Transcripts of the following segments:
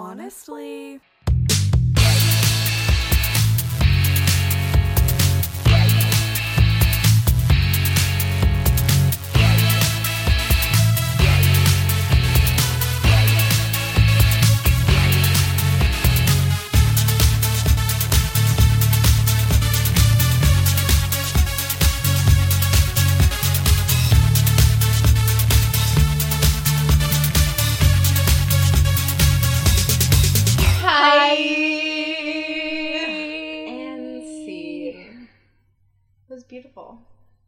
Honestly.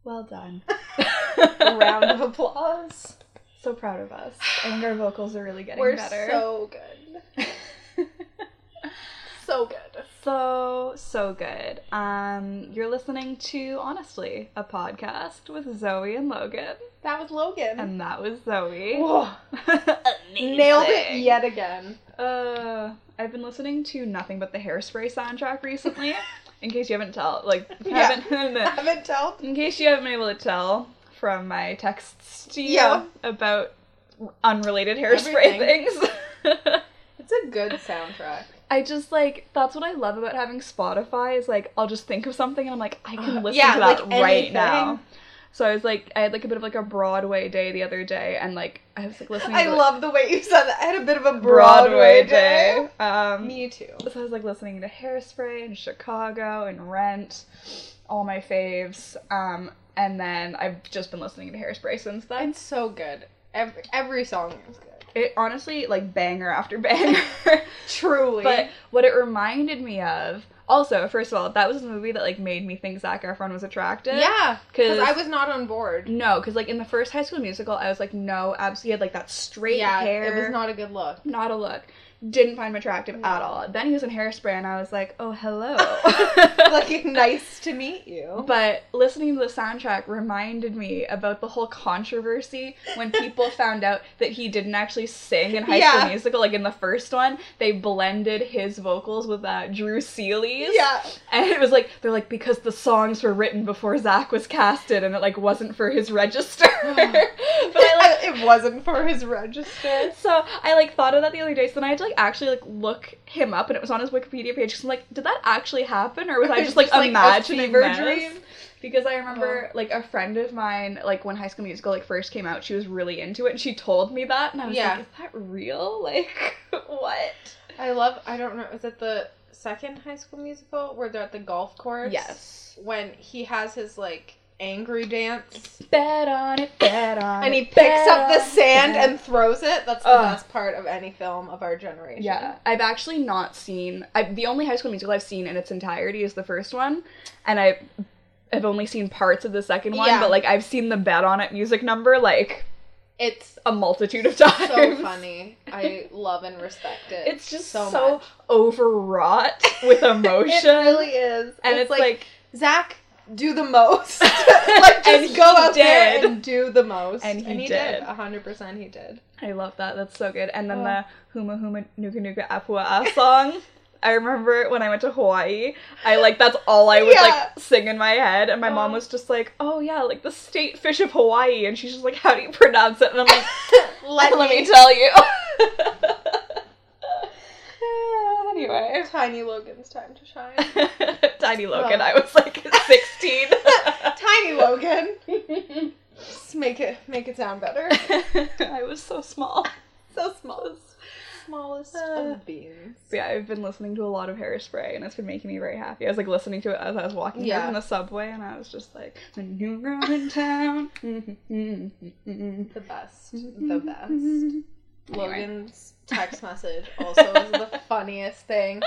Well done. Round of applause. So proud of us. I think our vocals are really getting We're better. so good. So good. so so good. Um, you're listening to Honestly, a podcast with Zoe and Logan, That was Logan. and that was Zoe. Whoa. Nailed it yet again. Uh, I've been listening to nothing but the Hairspray soundtrack recently. In case you haven't tell, like Yeah. haven't, Haven't told. in case you haven't been able to tell from my texts to you Yeah. about unrelated hairspray Everything. things. It's a good soundtrack. I just like that's what I love about having Spotify is like I'll just think of something and I'm like I can Uh, listen yeah, to that like right now. So I was like I had like a bit of like a Broadway day the other day and like I was like listening I to love the way you said that. I had a bit of a Broadway, Broadway, day. Um Me too. so I was like listening to Hairspray and Chicago and Rent, all my faves. Um and then I've just been listening to Hairspray since then. It's so good. Every every song is good. It honestly like banger after banger. Truly. But what it reminded me of, also, first of all, that was the movie that like made me think Zac Efron was attractive. yeah, because I was not on board. No, because like in the first High School Musical, I was like, no, absolutely, he had like that straight yeah, hair. it was not a good look. not a look. Didn't find him attractive No. at all. Then he was in Hairspray, and I was like, oh hello. like nice to meet you. But listening to the soundtrack reminded me about the whole controversy when people found out that he didn't actually sing in High Yeah. School Musical. Like in the first one, they blended his vocals with uh, Drew Seeley's. Yeah. And it was like they're like because the songs were written before Zac was casted and it like wasn't for his register. but I like it wasn't for his register. so I like thought of that the other day. So then I had to like actually like look him up and it was on his Wikipedia page. Cause I'm like, did that actually happen or was I just like just, like, a imagining dream? Because I remember oh. like a friend of mine, like when High School Musical like first came out, she was really into it and she told me that and I was Yeah. like, is that real? Like what? I love. I don't know. Is it the second High School Musical where they're at the golf course? Yes. When he has his like angry dance Bet on it, bet on and it. he picks up the sand and throws it. That's the Ugh. best part of any film of our generation. Yeah, I've actually not seen. I, the only High School Musical I've seen in its entirety is the first one, and I have only seen parts of the second one. Yeah. But like, I've seen the "Bet on It" music number like It's a multitude of times. so funny. I love and respect it. It's just so, so much. overwrought with emotion, It really is. and it's, like, Zac, do the most. like just And go he out there and do the most. And he did. did. A hundred percent, he did. I love that. That's so good. And then Oh. the "Huma Huma Nuka Nuka Apua song. I remember when I went to Hawaii, I like that's all I would Yeah. like sing in my head, and my mom was just like, "Oh yeah, like the state fish of Hawaii," and she's just like, "How do you pronounce it?" And I'm like, Let, "Let me, me tell you." Anyway, Tiny Logan's time to shine. Tiny Logan, Oh. I was like 16. Tiny Logan. Just make it make it sound better. I was so small. So small. Smallest Uh, of beans. Yeah, I've been listening to a lot of Hairspray, and it's been making me very happy. I was like listening to it as I was walking Yeah. in the subway, and I was just like, "The new girl in town." The best. The best. Logan's text message also is the funniest thing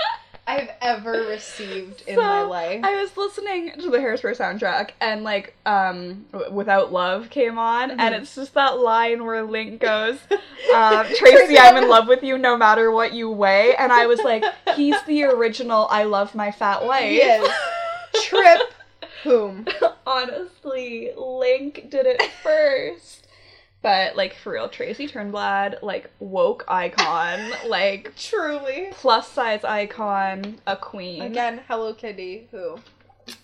I've ever received in my life. I was listening to the Hairspray soundtrack, and like, um, "Without Love" came on, and Mhm. it's just that line where Link goes, um, "Tracy, I'm in love with you, no matter what you weigh," and I was like, "He's the original. I love my fat wife." He is. Trip whom? Honestly, Link did it first. But like for real, Tracy Turnblad, like woke icon, like Truly. plus size icon, a queen. Again, Hello Kitty who?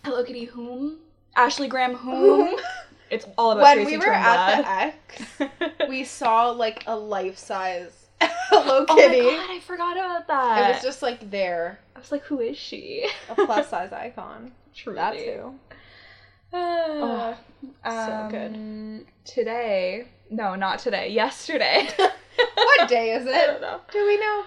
Hello Kitty, whom? Ashley Graham, whom? It's all about Tracy Turnblad. When Tracy we were at the X, we saw like a life size Hello Oh Kitty. my god, I forgot about that. it was just like there, I was like, who is she? a plus size icon. Truly. That too. Oh, so good. um, Today, no, not today. Yesterday. What day is I don't it? know. Do we know?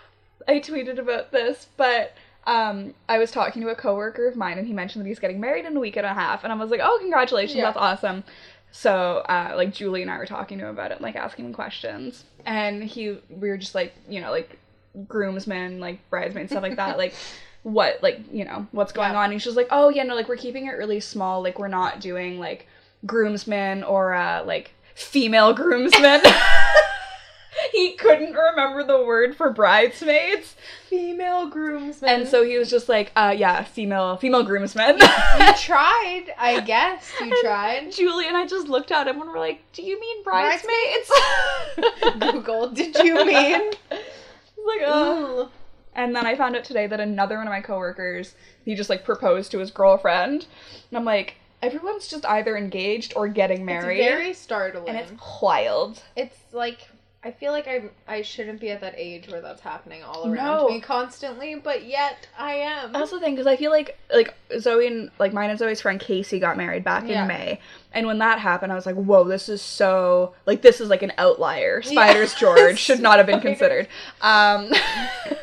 I tweeted about this, but um, I was talking to a coworker of mine, and he mentioned that he's getting married in a week and a half, and I was like, "Oh, congratulations! Yeah. That's awesome." So, uh, like Julie and I were talking to him about it, like asking him questions, and he, we were just like, you know, like groomsmen, like bridesmaids, stuff like that, like. What like you know what's going Yeah. on? And he's just like, oh yeah, no, like we're keeping it really small. Like we're not doing like groomsmen or uh like female groomsmen. he couldn't remember the word for bridesmaids. Female groomsmen. And so he was just like, uh, yeah, female, female groomsmen. you tried, I guess. You And tried. Julie and I just looked at him and were like, do you mean bridesmaids? Google, did you mean? like, oh. And then I found out today that another one of my coworkers, he just like proposed to his girlfriend. And I'm like, everyone's just either engaged or getting married. It's very startling. and it's wild. It's like I feel like I I shouldn't be at that age where that's happening all around No. me constantly, but yet I am. That's the thing, because I feel like like Zoe and like mine and Zoe's friend Casey got married back Yeah. in May, and when that happened, I was like, whoa, this is so like this is like an outlier. Spiders Yeah. George should not have been considered. Um,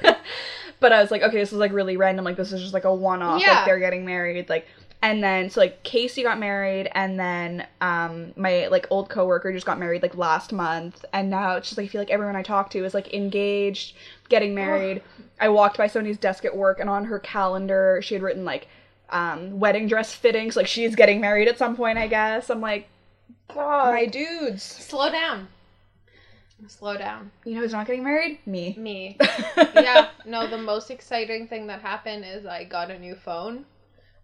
but I was like, okay, this is like really random. Like this is just like a one off. Yeah. Like they're getting married. Like and then so like Casey got married, and then um my like old coworker just got married like last month, and now it's just like I feel like everyone I talk to is like engaged, getting married. I walked by somebody's desk at work, and on her calendar she had written like um wedding dress fittings, like she's getting married at some point, I guess. I'm like, God, my dudes. Slow down. Slow down. You know who's not getting married? Me. Me. yeah. No, the most exciting thing that happened is I got a new phone.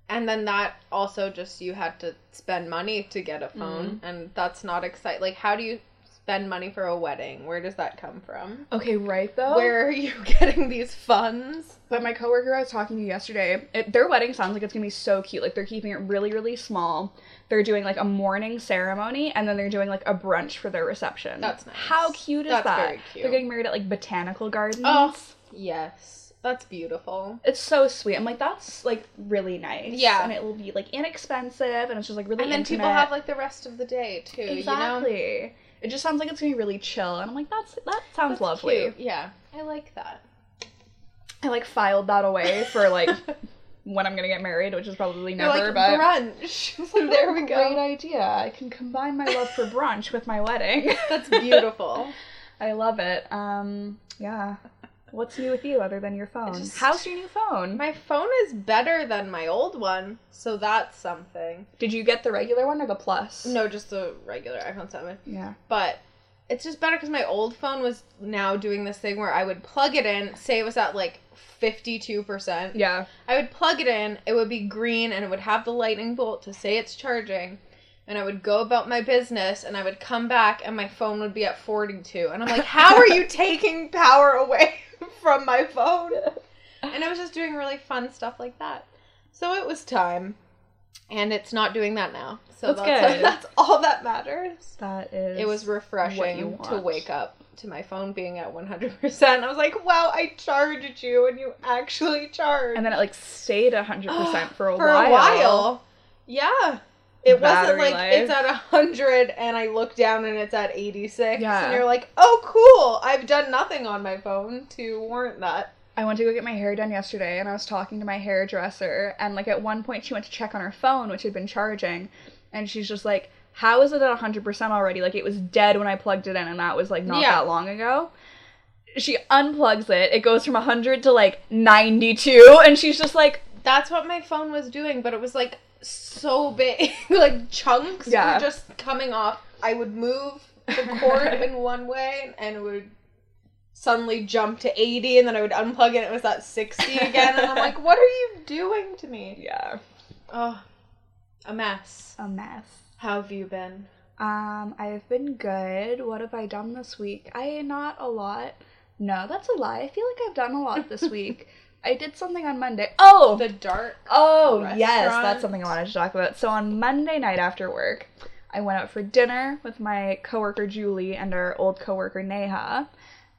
And then that also just you had to spend money to get a mm-hmm. phone and that's not exciting. Like how do you spend money for a wedding? Where does that come from? Okay, right though. Where are you getting these funds? But my coworker I was talking to yesterday, it, their wedding sounds like it's gonna be so cute. Like they're keeping it really, really small. They're doing like a morning ceremony, and then they're doing like a brunch for their reception. That's nice. How cute is That's that? very cute. They're getting married at like botanical gardens. Oh. Yes. That's beautiful. It's so sweet. I'm like, that's like really nice. Yeah. and it will be like inexpensive, and it's just like really. Nice. And then people have like the rest of the day too, you know? exactly. It just sounds like it's gonna be really chill, and I'm like, that's that sounds That's lovely. cute. Yeah. I like that. I like filed that away for like when I'm gonna get married, which is probably You're never. like but brunch. So there we go. Great idea. I can combine my love for brunch with my wedding. That's beautiful. I love it. Um, yeah. What's new with you other than your phone? just- How's your new phone? My phone is better than my old one, so that's something. Did you get the regular one or the plus? No, just the regular iPhone 7. Yeah. But it's just better because my old phone was now doing this thing where I would plug it in, say it was at like 52%. Yeah. I would plug it in, it would be green, and it would have the lightning bolt to say it's charging. And I would go about my business, and I would come back, and my phone would be at 42. And I'm like, how are you taking power away from my phone? And I was just doing really fun stuff like that. So it was time. And it's not doing that now. So That's that's, good. that's all that matters. That is. It was refreshing to wake up to my phone being at 100%. I was like, wow, I charged you and you actually charged. And then it like stayed 100% for a For while. a while. Yeah. It wasn't like life. it's at 100 and I look down and it's at 86. Yeah. And you're like, oh, cool. I've done nothing on my phone to warrant that. I went to go get my hair done yesterday and I was talking to my hairdresser and like at one point she went to check on her phone which had been charging and she's just like how is it at 100% already like it was dead when I plugged it in and that was like not Yeah. that long ago. She unplugs it. It goes from 100 to like 92 and she's just like That's what my phone was doing, but it was like so big. like chunks Yeah. were just coming off. I would move the cord in one way and it would suddenly jump to 80 and then I would unplug it and it was at 60 again. and I'm like, what are you doing to me? yeah, Oh, a mess. a mess. How have you been? Um, I've been good. What have I done this week? I not a lot. No, that's a lie. I feel like I've done a lot this week. I did something on Monday. Oh, The dark. Oh, yes, that's something I wanted to talk about. So on Monday night after work, I went out for dinner with my coworker Julie and our old coworker Neha.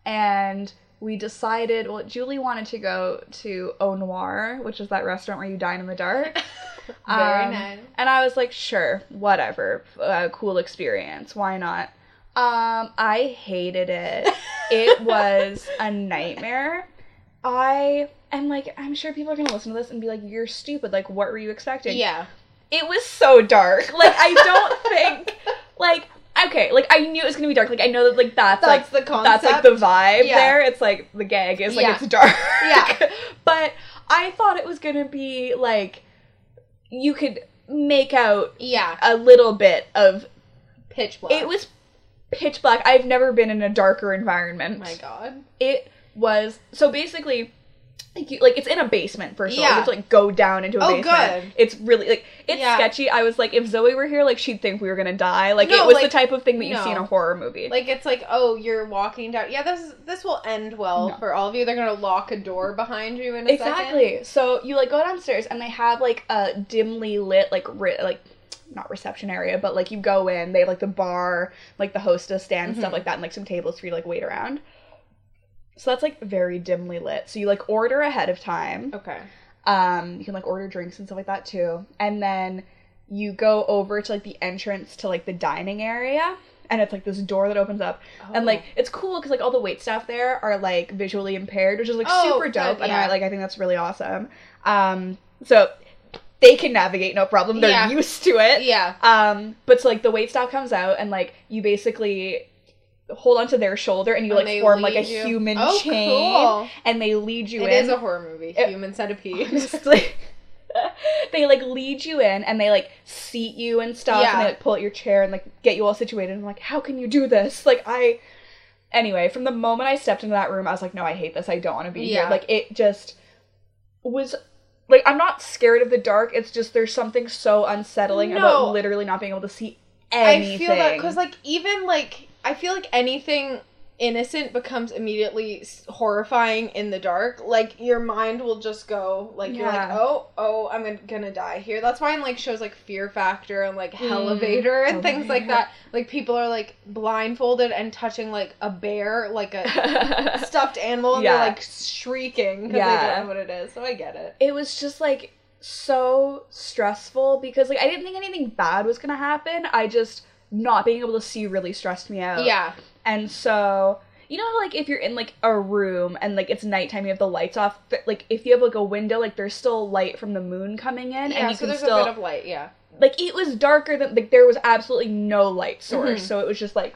and we decided. Well, Julie wanted to go to O.Noir, which is that restaurant where you dine in the dark. Very Um, nice. And I was like, sure, whatever, uh, cool experience. Why not? Um, I hated it. it was a nightmare. I am like, I'm sure people are gonna listen to this and be like, you're stupid. Like, what were you expecting? Yeah. It was so dark. Like, I don't think, like, okay, like I knew it was gonna be dark. Like, I know that like that's, That's like the concept. that's like the vibe Yeah. there. It's like the gag is like Yeah. it's dark. Yeah. but I thought it was gonna be like you could make out yeah. a little bit of Pitch black. it was pitch black. I've never been in a darker environment. Oh my god. It was so basically like, you, like it's in a basement first of all. You Yeah. have to like go down into a Oh, basement. good. It's really like it's Yeah. sketchy. I was like, if Zoe were here, like she'd think we were gonna die. Like No, it was like, the type of thing that you see in a horror movie. Like it's like, oh, you're walking down. Yeah, this this will end well No. for all of you. They're gonna lock a door behind you in a second. Exactly. So you like go downstairs and they have like a dimly lit like ri- like not reception area, but like you go in, they have like the bar, like the hostess stand, stuff Mhm. like that, and like some tables for you to like wait around. So that's like very dimly lit. So you like order ahead of time. Okay. Um, you can like order drinks and stuff like that too. And then you go over to like the entrance to like the dining area. And it's like this door that opens up. And like it's cool because like all the wait staff there are like visually impaired, which is like Oh, super dope. And I like I think that's really awesome. Um so they can navigate no problem. They're Yeah. used to it. yeah. Um but so like the wait staff comes out and like you basically hold onto their shoulder and you And like form like a you- human Oh, chain cool. and they lead you It in is a horror movie. It- Human centipede. honestly. they like lead you in and they like seat you and stuff Yeah. and they like pull out your chair and like get you all situated and I'm like how can you do this like i anyway from the moment i stepped into that room i was like no i hate this i don't want to be Yeah. here like it just was like i'm not scared of the dark it's just there's something so unsettling No. about literally not being able to see anything I feel that because like even like I feel like anything innocent becomes immediately horrifying in the dark. Like your mind will just go like you're like oh oh I'm gonna, die here. That's why in like shows like Fear Factor and like Mm. Elevator and things like that, like people are like blindfolded and touching like a bear, like a stuffed animal, and Yeah. they're like shrieking because they don't know what it is. So I get it. it was just like so stressful because like I didn't think anything bad was gonna happen. I just not being able to see really stressed me out. Yeah, And so you know like if you're in like a room and like it's nighttime, you have the lights off. But like if you have like a window, like there's still light from the moon coming in, yeah. and you so can there's still a bit of light. Yeah. like it was darker than like there was absolutely no light source. Mhm. So it was just like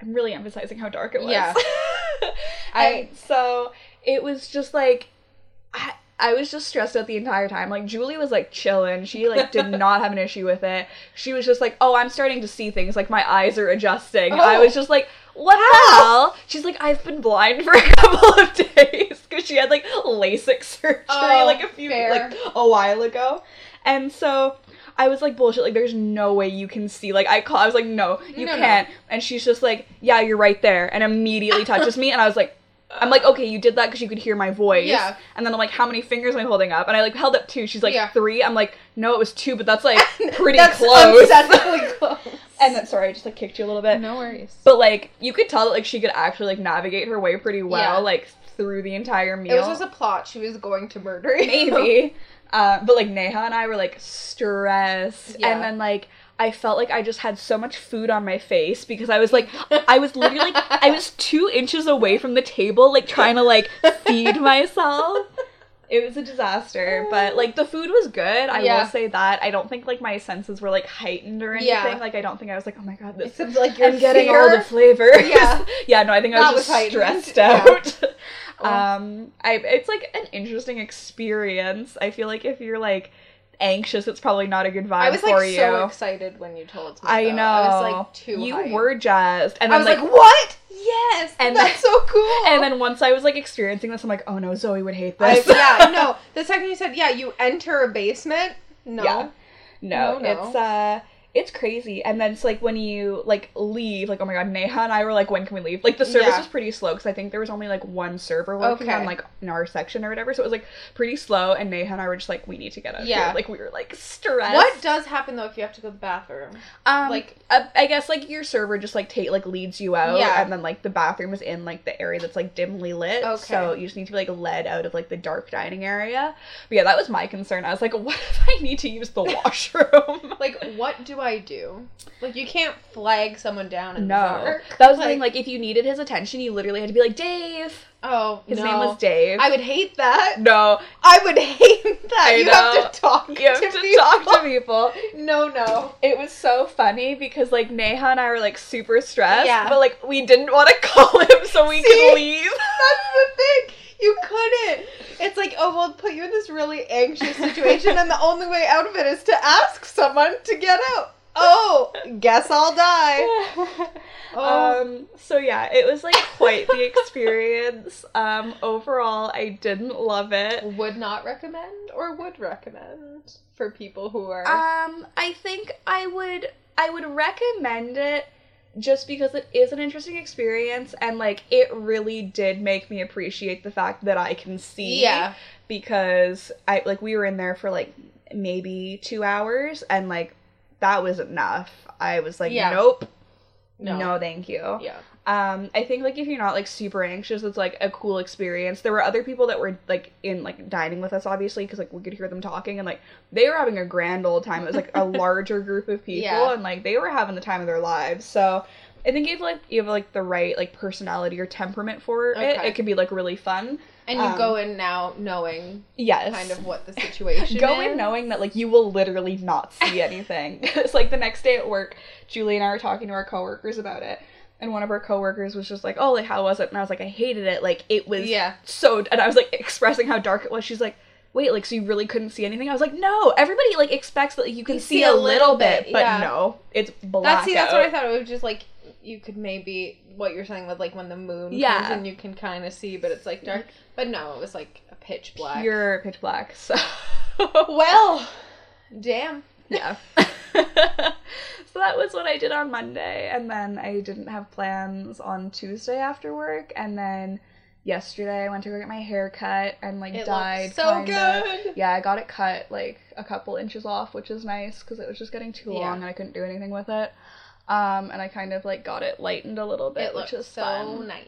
I'm really emphasizing how dark it was. Yeah. I- so it was just like I I was just stressed out the entire time. Like Julie was like chilling. She like did not have an issue with it. She was just like, "Oh, I'm starting to see things. Like my eyes are adjusting." I Oh. was just like, "What the hell?" She's like, "I've been blind for a couple of days because she had like LASIK surgery Oh, like a few fair. like a while ago." And so I was like, bullshit, like, there's no way you can see. Like, I call, I was like, no, you No, no. can't. And she's just like, yeah, you're right there. And immediately touches me. And I was like, I'm like, okay, you did that because you could hear my voice. Yeah. And then I'm like, how many fingers am I holding up? And I like held up two. She's like, Yeah. three. I'm like, no, it was two, but that's like pretty close. That's close. unsettling close. and then, sorry, I just like kicked you a little bit. no worries. But like, you could tell that like she could actually like navigate her way pretty well, Yeah. like through the entire meal. It was just a plot. She was going to murder you. maybe. Uh, but like Neha and I were like stressed, Yeah. and then like I felt like I just had so much food on my face because I was like I was literally like I was two inches away from the table, like trying to like feed myself. It was a disaster, but like the food was good. I Yeah. will say that. I don't think like my senses were like heightened or anything. Yeah. Like I don't think I was like, oh my god, this Except like your I'm getting fear. all the flavors. Yeah. yeah, no, I think I That was just was heightened. stressed out. Oh. um, I it's like an interesting experience. I feel like if you're like anxious, it's probably not a good vibe for you. I was for like you. so excited when you told me. I though. know. I was like too. You hyped. were jazzed, and I then was like, like, what? Yes, And that's so cool. and then once I was like experiencing this, I'm like, oh no, Zoe would hate I, this. yeah, no. The second you said, yeah, you enter a basement. No. Yeah. no, No, no. it's uh, it's crazy. And then it's like when you like leave, like oh my god, Neha and I were like, when can we leave? Like the service Yeah. was pretty slow because I think there was only like one server working Okay. on like in our section or whatever, so it was like pretty slow. And Neha and I were just like, we need to get out. Yeah. here. like we were like stressed. What does happen though if you have to go to the bathroom? Um, Like- I, I guess like your server just like take like leads you out, Yeah. and then like the bathroom is in like the area that's like dimly lit. Okay. So you just need to be like led out of like the dark dining area. But yeah, that was my concern. I was like, what if I need to use the washroom? Like, what do I do? Like, you can't flag someone down in the no, dark. that was the thing. Like if you needed his attention, you literally had to be like Dave. oh, His no. name was Dave. I would hate that. no, I would hate that. I you know. have to talk you have to, to people. talk to people. No, no. It was so funny because like Neha and I were like super stressed, Yeah. but like we didn't want to call him so we See? could leave. That's the thing. You couldn't. It's like, oh, we'll put you in this really anxious situation, and the only way out of it is to ask someone to get out. Oh, guess I'll die. Oh. Um, so yeah, it was like quite the experience. Um, overall, I didn't love it. Would not recommend or would recommend for people who are. Um, I think I would I would recommend it just because it is an interesting experience and like it really did make me appreciate the fact that I can see. yeah. Because I like we were in there for like maybe 2 hours and like that was enough. I was like, Yeah. nope. No. no thank you. Yeah. Um, I think like if you're not like super anxious, it's like a cool experience. There were other people that were like in like dining with us, obviously, because like we could hear them talking, and like they were having a grand old time. It was like a larger group of people, Yeah. and like they were having the time of their lives. So I think if like you have like the right like personality or temperament for it, Okay. it could be like really fun. And you Um, go in now knowing Yes, kind of what the situation Go is. in knowing that like you will literally not see anything. it's like the next day at work, Julie and I were talking to our coworkers about it. And one of our coworkers was just like, "Oh, like how was it?" And I was like, "I hated it. Like it was Yeah. so." And I was like expressing how dark it was. She's like, "Wait, like so you really couldn't see anything?" I was like, "No. Everybody like expects that you can You see, a little bit, but yeah. no, it's black." That's see, that's what I thought. It was just like you could maybe what you're saying with like when the moon Yeah. comes and you can kind of see, but it's like dark. But no, it was like a pitch black. Pure pitch black. So well, damn. Yeah. so that was what I did on Monday, and then I didn't have plans on Tuesday after work, and then yesterday I went to go get my hair cut and like It dyed. so kinda. good. Yeah, I got it cut like a couple inches off, which is nice because it was just getting too Yeah. long and I couldn't do anything with it. Um, and I kind of like got it lightened a little bit, It which looks is so fun. nice.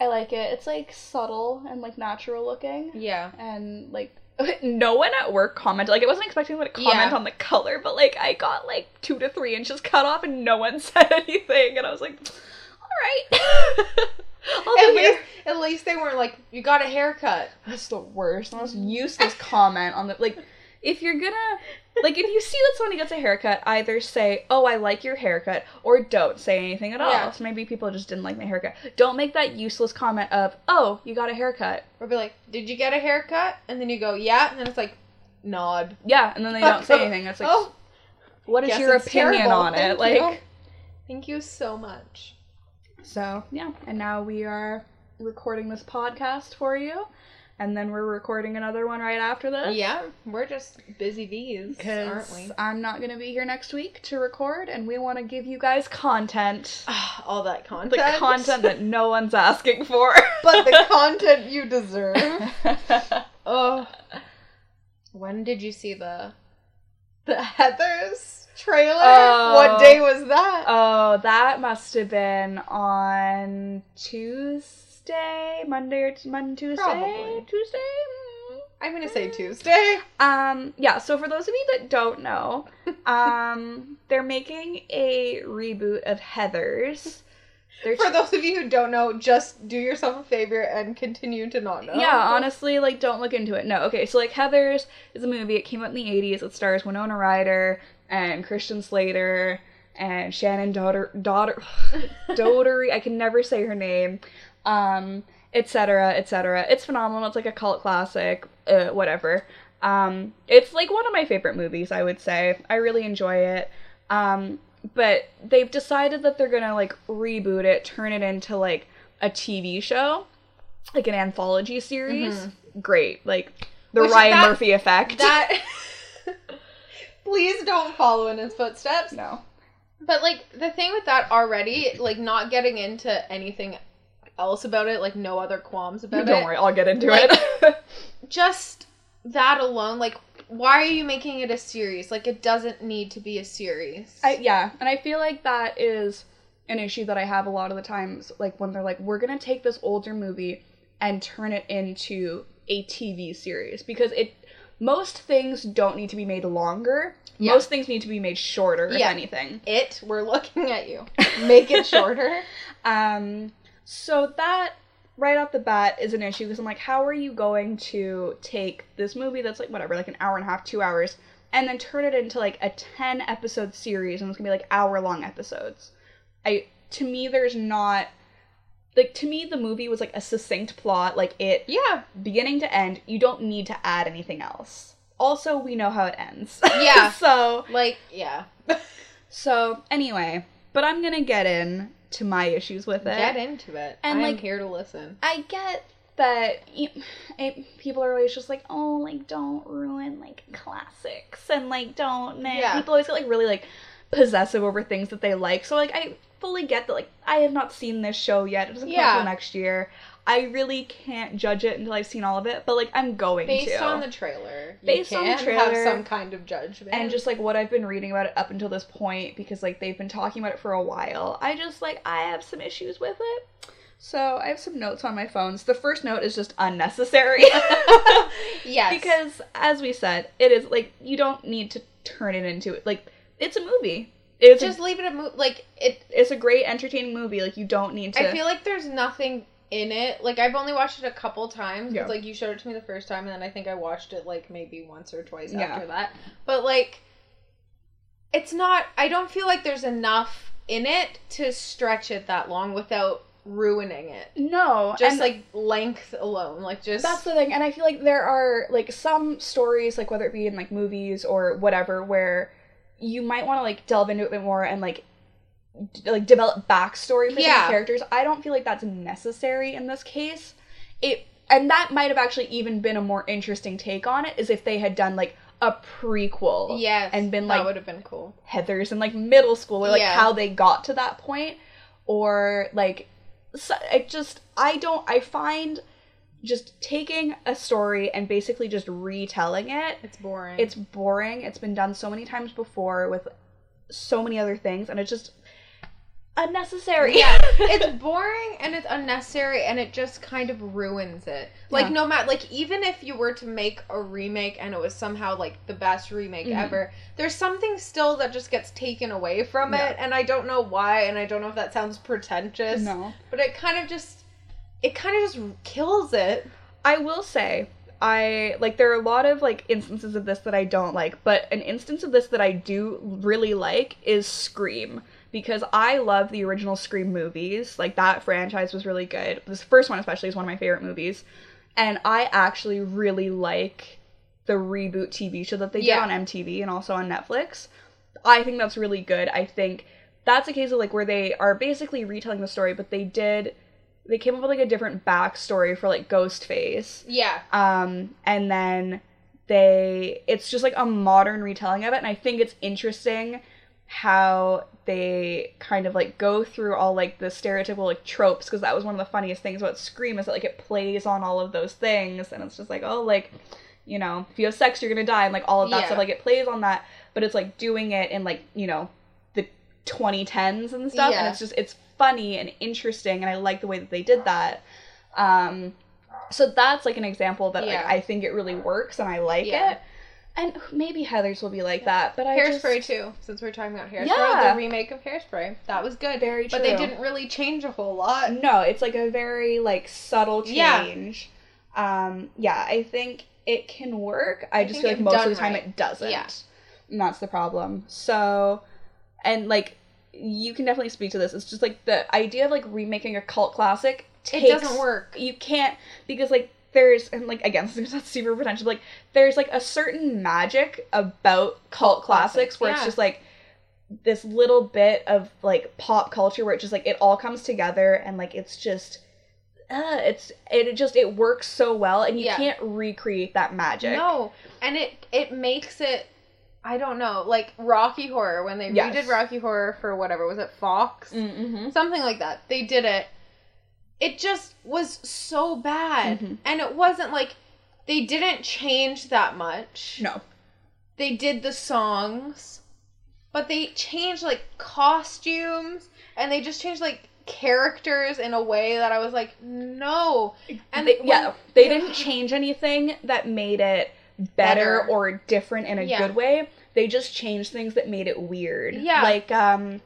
I like it. It's like subtle and like natural looking Yeah. and like no one at work commented like i wasn't expecting them to comment Yeah. on the color but like i got like two to three inches cut off and no one said anything and i was like all right At least, at least they weren't like you got a haircut. that's the worst the most useless comment on the like if you're gonna like if you see that somebody gets a haircut either say oh i like your haircut or don't say anything at all Yeah. so maybe people just didn't like my haircut don't make that useless comment of oh you got a haircut Or be like, did you get a haircut? And then you go, yeah. And then it's like, nod. yeah and then they don't say anything it's like oh, what is your opinion terrible. on it Thank like thank you so much. So, yeah, and now we are recording this podcast for you, and then we're recording another one right after this. Yeah, we're just busy bees, aren't we? I'm not going to be here next week to record, and we want to give you guys content. All that content. The content that no one's asking for. but the content you deserve. Oh. When did you see the the Heathers trailer? Oh. What day was that? oh, that must have been on Tuesday, Monday or t- Monday, Tuesday? Probably. Tuesday? Mm. I'm gonna say Tuesday. Um, yeah, so for those of you that don't know, um, they're making a reboot of Heathers. They're For those of you who don't know, just do yourself a favor and continue to not know. yeah, honestly, like don't look into it. No, okay, so like Heathers is a movie. It came out in the '80s. It stars Winona Ryder and Christian Slater and Shannen Daughter Daughter Dotery. I can never say her name. Um, etc. etc. It's phenomenal. It's like a cult classic. Uh, whatever. Um, it's like one of my favorite movies. I would say I really enjoy it. Um, but they've decided that they're gonna like reboot it, turn it into like a TV show, like an anthology series. Great, like the Which Ryan that- Murphy effect. That Please don't follow in his footsteps. No. But like the thing with that already, like not getting into anything else about it, like no other qualms about it. Don't it. worry, I'll get into Like- it. Just that alone, like why are you making it a series? Like it doesn't need to be a series. I, yeah, and I feel like that is an issue that I have a lot of the times, like when they're like, we're gonna take this older movie and turn it into a TV series because it most things don't need to be made longer. Yeah. Most things need to be made shorter, if Yeah. anything. it, we're looking at you. Make it shorter. Um, so that right off the bat is an issue because I'm like, how are you going to take this movie that's like whatever, like an hour and a half, two hours, and then turn it into like a ten episode series and it's gonna be like hour long episodes? I to me there's not like to me the movie was like a succinct plot, like it yeah. beginning to end. You don't need to add anything else. Also, we know how it ends. Yeah. so Like, yeah. so anyway, but I'm gonna get in to my issues with it. Get into it. And, I'm like- here to listen. I get that you, it, people are always just like, oh, like don't ruin like classics and like don't. Nah. Yeah. People always get like really like possessive over things that they like. So like I fully get that. Like I have not seen this show yet. It doesn't come out Yeah. till next year. I really can't judge it until I've seen all of it. But like I'm going to. Based to. on the trailer. You Based on the trailer. have some kind of judgment. and just like what I've been reading about it up until this point, because like they've been talking about it for a while, I just like I have some issues with it. So I have some notes on my phones. The first note is just unnecessary. yes. because as we said, it is like you don't need to turn it into like it's a movie. It's just a, leave it a movie. like it it's a great entertaining movie. Like you don't need to. I feel like there's nothing in it. Like I've only watched it a couple times. Yeah. Like you showed it to me the first time, and then I think I watched it like maybe once or twice Yeah. after that. But like, it's not. I don't feel like there's enough in it to stretch it that long without ruining it. no, Just like length alone, like just that's the thing, and I feel like there are like some stories, like whether it be in like movies or whatever, where you might want to like delve into it a bit more and like like develop backstory for Yeah. characters. I don't feel like that's necessary in this case. It and that might have actually even been a more interesting take on it, is if they had done like a prequel. yes, and been, that like, would have been cool. Heather's in like middle school or like Yeah. how they got to that point or like so, it just I don't I find just taking a story and basically just retelling it It's boring. it's boring it's been done so many times before with so many other things and it just unnecessary yeah, it's boring and it's unnecessary and it just kind of ruins it. Like Yeah. no matter like even if you were to make a remake and it was somehow like the best remake Mhm. ever, there's something still that just gets taken away from Yeah. it and I don't know why and I don't know if that sounds pretentious, no but it kind of just it kind of just kills it. I will say I like there are a lot of like instances of this that I don't like, but an instance of this that I do really like is Scream because I love the original Scream movies. Like that franchise was really good. This first one especially is one of my favorite movies. And I actually really like the reboot TV show that they Yeah. did on MTV and also on Netflix. I think that's really good. I think that's a case of like where they are basically retelling the story, but they did they came up with like a different backstory for like Ghostface. Yeah. Um, and then they it's just like a modern retelling of it, and I think it's interesting how they kind of like go through all like the stereotypical like tropes because that was one of the funniest things about Scream is that like it plays on all of those things and it's just like oh like you know if you have sex you're gonna die and like all of that Yeah. stuff like it plays on that but it's like doing it in like you know the 2010s and stuff and it's just it's funny and interesting and I like the way that they did that um so that's like an example that Yeah. like I think it really works and I like Yeah. it and maybe Heather's will be like that but I Hairspray just, too, since we're talking about Hairspray. Yeah. The remake of Hairspray. That was good. Very true. But they didn't really change a whole lot. No, it's like a very like subtle change. Yeah. Um, yeah, I think it can work. I, I just feel like most of the time right. it doesn't. Yeah. And that's the problem. So, and like you can definitely speak to this. It's just like the idea of like remaking a cult classic. Takes, It doesn't work. You can't because like there's and like again this is not super potential. Like there's like a certain magic about cult, classics, classics, where it's just like this little bit of like pop culture where it just like it all comes together and like it's just uh, it's it just it works so well and you Yeah. can't recreate that magic. No, and it it makes it I don't know, like Rocky Horror when they Yes. redid Rocky Horror for whatever was it Fox, Mm-hmm. something like that. They did it. It just was so bad, Mhm. and it wasn't like they didn't change that much. No. They did the songs, but they changed like costumes, and they just changed like characters in a way that I was like, no. And they, when- yeah, they didn't change anything that made it better, Better. or different in a Yeah. good way. They just changed things that made it weird. Yeah. Like, um,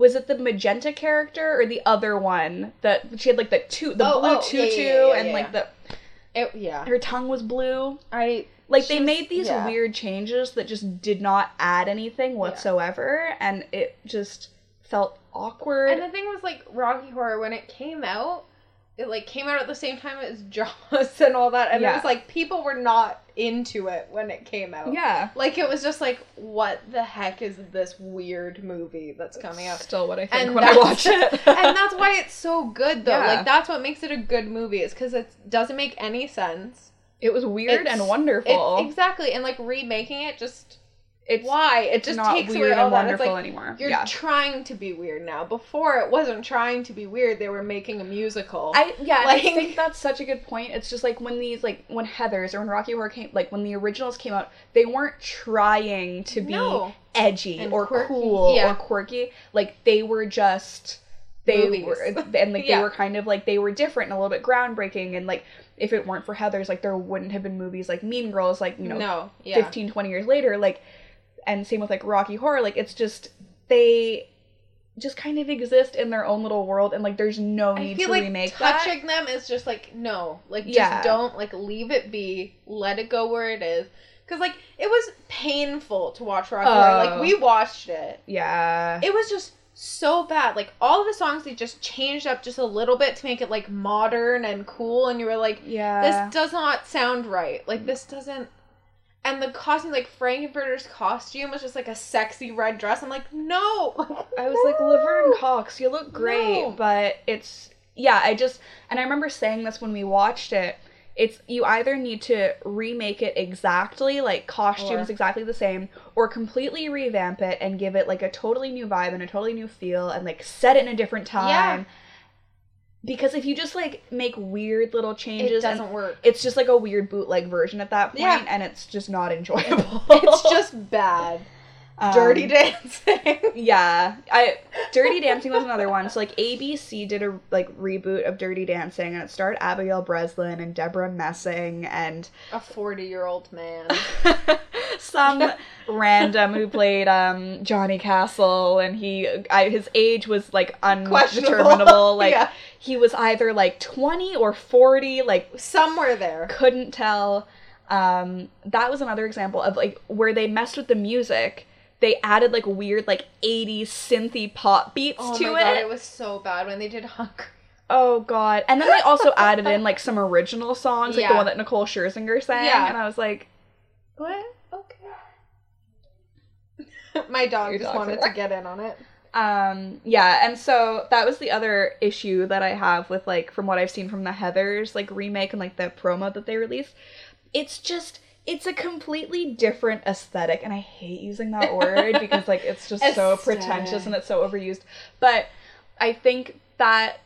was it the magenta character or the other one that she had like the two, the Oh, blue oh, tutu, yeah, yeah, yeah, and yeah. like the It, yeah. her tongue was blue. I Like they was- made these yeah. weird changes that just did not add anything whatsoever, and it just felt awkward. And the thing was like Rocky Horror when it came out, it like came out at the same time as Jaws and all that, and Yeah. it was like people were not into it when it came out. yeah, Like it was just like, what the heck is this weird movie that's coming out? still what I think And when I watch it. and that's why it's so good though. Yeah. Like that's what makes it a good movie. Is because it doesn't make any sense. it was weird It's- and wonderful. It, exactly, and like remaking it just it's why it just not takes weird away all and that. It's like, anymore. You're yeah. trying to be weird now. Before it wasn't trying to be weird. They were making a musical. I yeah, Like- I think that's such a good point. It's just like when these like when Heather's or when Rocky Horror came like when the originals came out, they weren't trying to be No. edgy And or quirky. cool Yeah. or quirky. Like they were just they Movies. were and like Yeah. they were kind of like they were different and a little bit groundbreaking and like if it weren't for Heather's like there wouldn't have been movies like Mean Girls like you know no, yeah. 15 20 years later like and same with like rocky horror like it's just they just kind of exist in their own little world and like there's no need to like remake that touching them is just like no, like just Yeah. don't like leave it be, let it go where it is. Because like it was painful to watch Rocky Horror. Like Oh. we watched it, yeah it was just so bad. Like all of the songs they just changed up just a little bit to make it like modern and cool, and you were like, yeah this does not sound right. Like this doesn't. And the costume, like Frank-N-Furter's costume, was just like a sexy red dress. I'm like, no. i was like laverne cox you look great No. but it's yeah i just and i remember saying this when we watched it it's you either need to remake it exactly like costumes Or- exactly the same or completely revamp it and give it like a totally new vibe and a totally new feel and like set it in a different time because if you just like make weird little changes it doesn't work. it's just like a weird bootleg version at that point Yeah. and it's just not enjoyable It's just bad. Um, Dirty Dancing. yeah i dirty dancing was another one so like abc did a like reboot of dirty dancing and it starred abigail breslin and debra messing and A 40 year old man. some random who played um johnny castle and he I, his age was like undeterminable like Yeah. he was either like 20 or 40 like Somewhere there. couldn't tell. Um, that was another example of like where they messed with the music. They added like weird like 80s synthy pop beats Oh to my it. god, it was so bad when they did Hungry. oh god. And then they also added in like some original songs, like the one that Nicole Scherzinger sang. Yeah. And I was like, what? My dog Your just wanted to get in on it. Um, yeah, and so that was the other issue that I have with like from what I've seen from the Heathers like remake and like the promo that they released. It's just it's a completely different aesthetic and I hate using that word because like it's just so pretentious and it's so overused. But I think that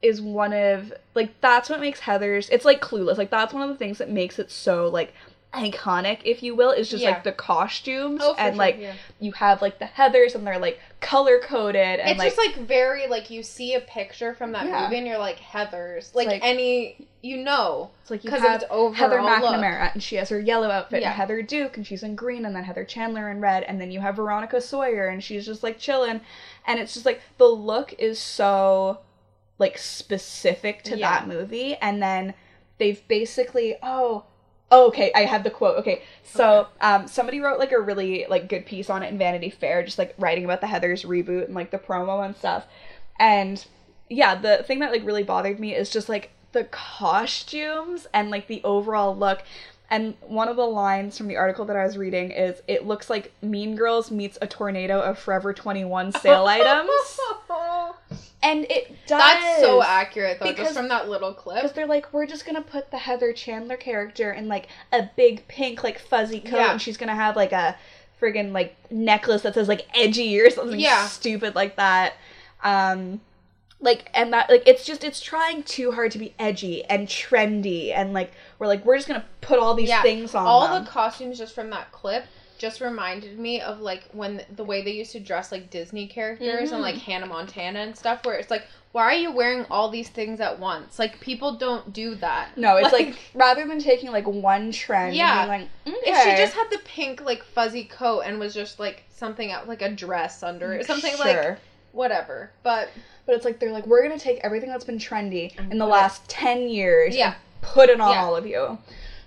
is one of like that's what makes Heathers it's like clueless. Like that's one of the things that makes it so like iconic, if you will, is just Yeah. like the costumes Oh, and sure, like yeah. you have like the heathers and they're like color coded and It's like, just like very like you see a picture from that Yeah. movie and you're like Heather's like, like- any you know it's like you 'cause of have its overall Heather look. McNamara and she has her yellow outfit and Heather Duke and she's in green and then Heather Chandler in red and then you have Veronica Sawyer and she's just like chilling and it's just like the look is so like specific to that movie and then they've basically oh oh, okay i have the quote okay. So um somebody wrote like a really like good piece on it in vanity fair just like writing about the heathers reboot and like the promo and stuff. And yeah the thing that like really bothered me is just like the costumes and like the overall look and one of the lines from the article that I was reading is it looks like Mean Girls meets a tornado of Forever 21 sale items. And it does. That's so accurate though, Because- just from that little clip. Because they're like, we're just gonna put the Heather Chandler character in like a big pink, like fuzzy coat, Yeah. and she's gonna have like a friggin' like necklace that says like edgy or something Yeah. stupid like that. Um like and that like it's just it's trying too hard to be edgy and trendy and like we're like we're just gonna put all these Yeah, things on All them. the costumes just from that clip just reminded me of like when the way they used to dress like Disney characters and Mhm. like Hannah Montana and stuff where it's like why are you wearing all these things at once? Like people don't do that. no, it's like, rather than taking like one trend Yeah. and being like if she just had the pink like fuzzy coat and was just like something out like a dress under it, something like Sure. Whatever. But But it's like they're like, we're gonna take everything that's been trendy in the last ten years, Yeah. and put it on Yeah. all of you.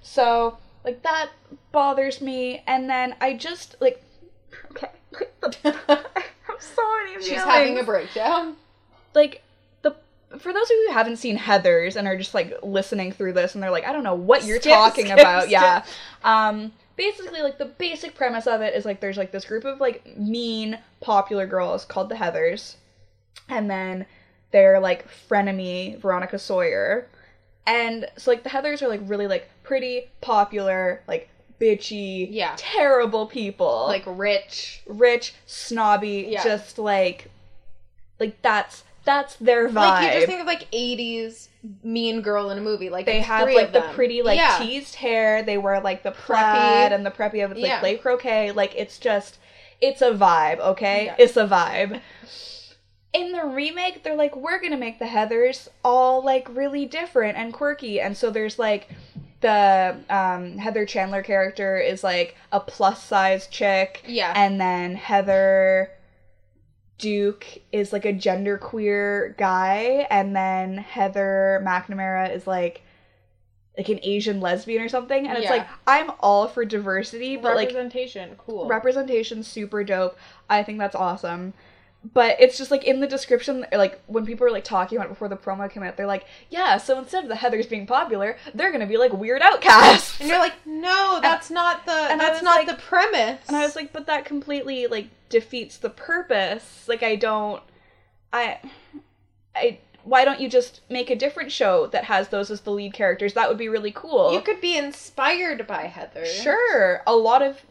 So like that bothers me, and then I just like, okay, I'm so many she's feelings. having a breakdown. like the. For those of you who haven't seen Heathers and are just like listening through this and they're like, I don't know what you're Skip, talking skip, about. skip. Yeah. Um basically like the basic premise of it is like there's like this group of like mean popular girls called the Heathers and then they're like frenemy Veronica Sawyer. And so like the Heathers are like really like pretty popular, like bitchy, Yeah. terrible people. Like rich. rich, snobby, Yeah. just like like that's that's their vibe. Like you just think of like eighties mean girl in a movie. Like they have like the pretty like yeah. teased hair. They wear like the Preppy. and the preppy of it's like Yeah. play croquet. Like it's just it's a vibe, okay? Yeah. It's a vibe. In the remake, they're like, we're gonna make the Heathers all like really different and quirky, and so there's like the um, Heather Chandler character is like a plus size chick, Yeah. and then Heather Duke is like a genderqueer guy, and then Heather McNamara is like like an Asian lesbian or something. And it's like I'm all for diversity, but like representation, cool. representation super dope. I think that's awesome. But it's just like in the description, like when people are like talking about it before the promo came out, they're like, "Yeah, so instead of the Heathers being popular, they're gonna be like weird outcasts." and you're like, no, that's not the and that's not like- the premise. And I was like, but that completely like defeats the purpose. Like I don't I I why don't you just make a different show that has those as the lead characters? That would be really cool. you could be inspired by Heather. Sure. A lot of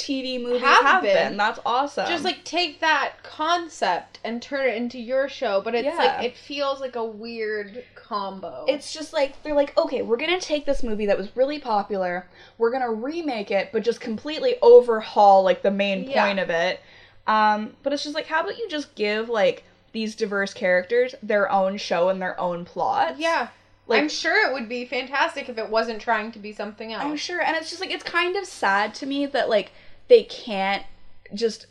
TV movies Have have, been. been. That's awesome. Just like take that concept and turn it into your show, but it's Yeah. like it feels like a weird combo. it's just like they're like, okay, we're gonna take this movie that was really popular, we're gonna remake it, but just completely overhaul like the main Yeah. point of it. Um, but it's just like, how about you just give like these diverse characters their own show and their own plot? yeah. like I'm sure it would be fantastic if it wasn't trying to be something else. I'm sure, and it's just like it's kind of sad to me that like they can't just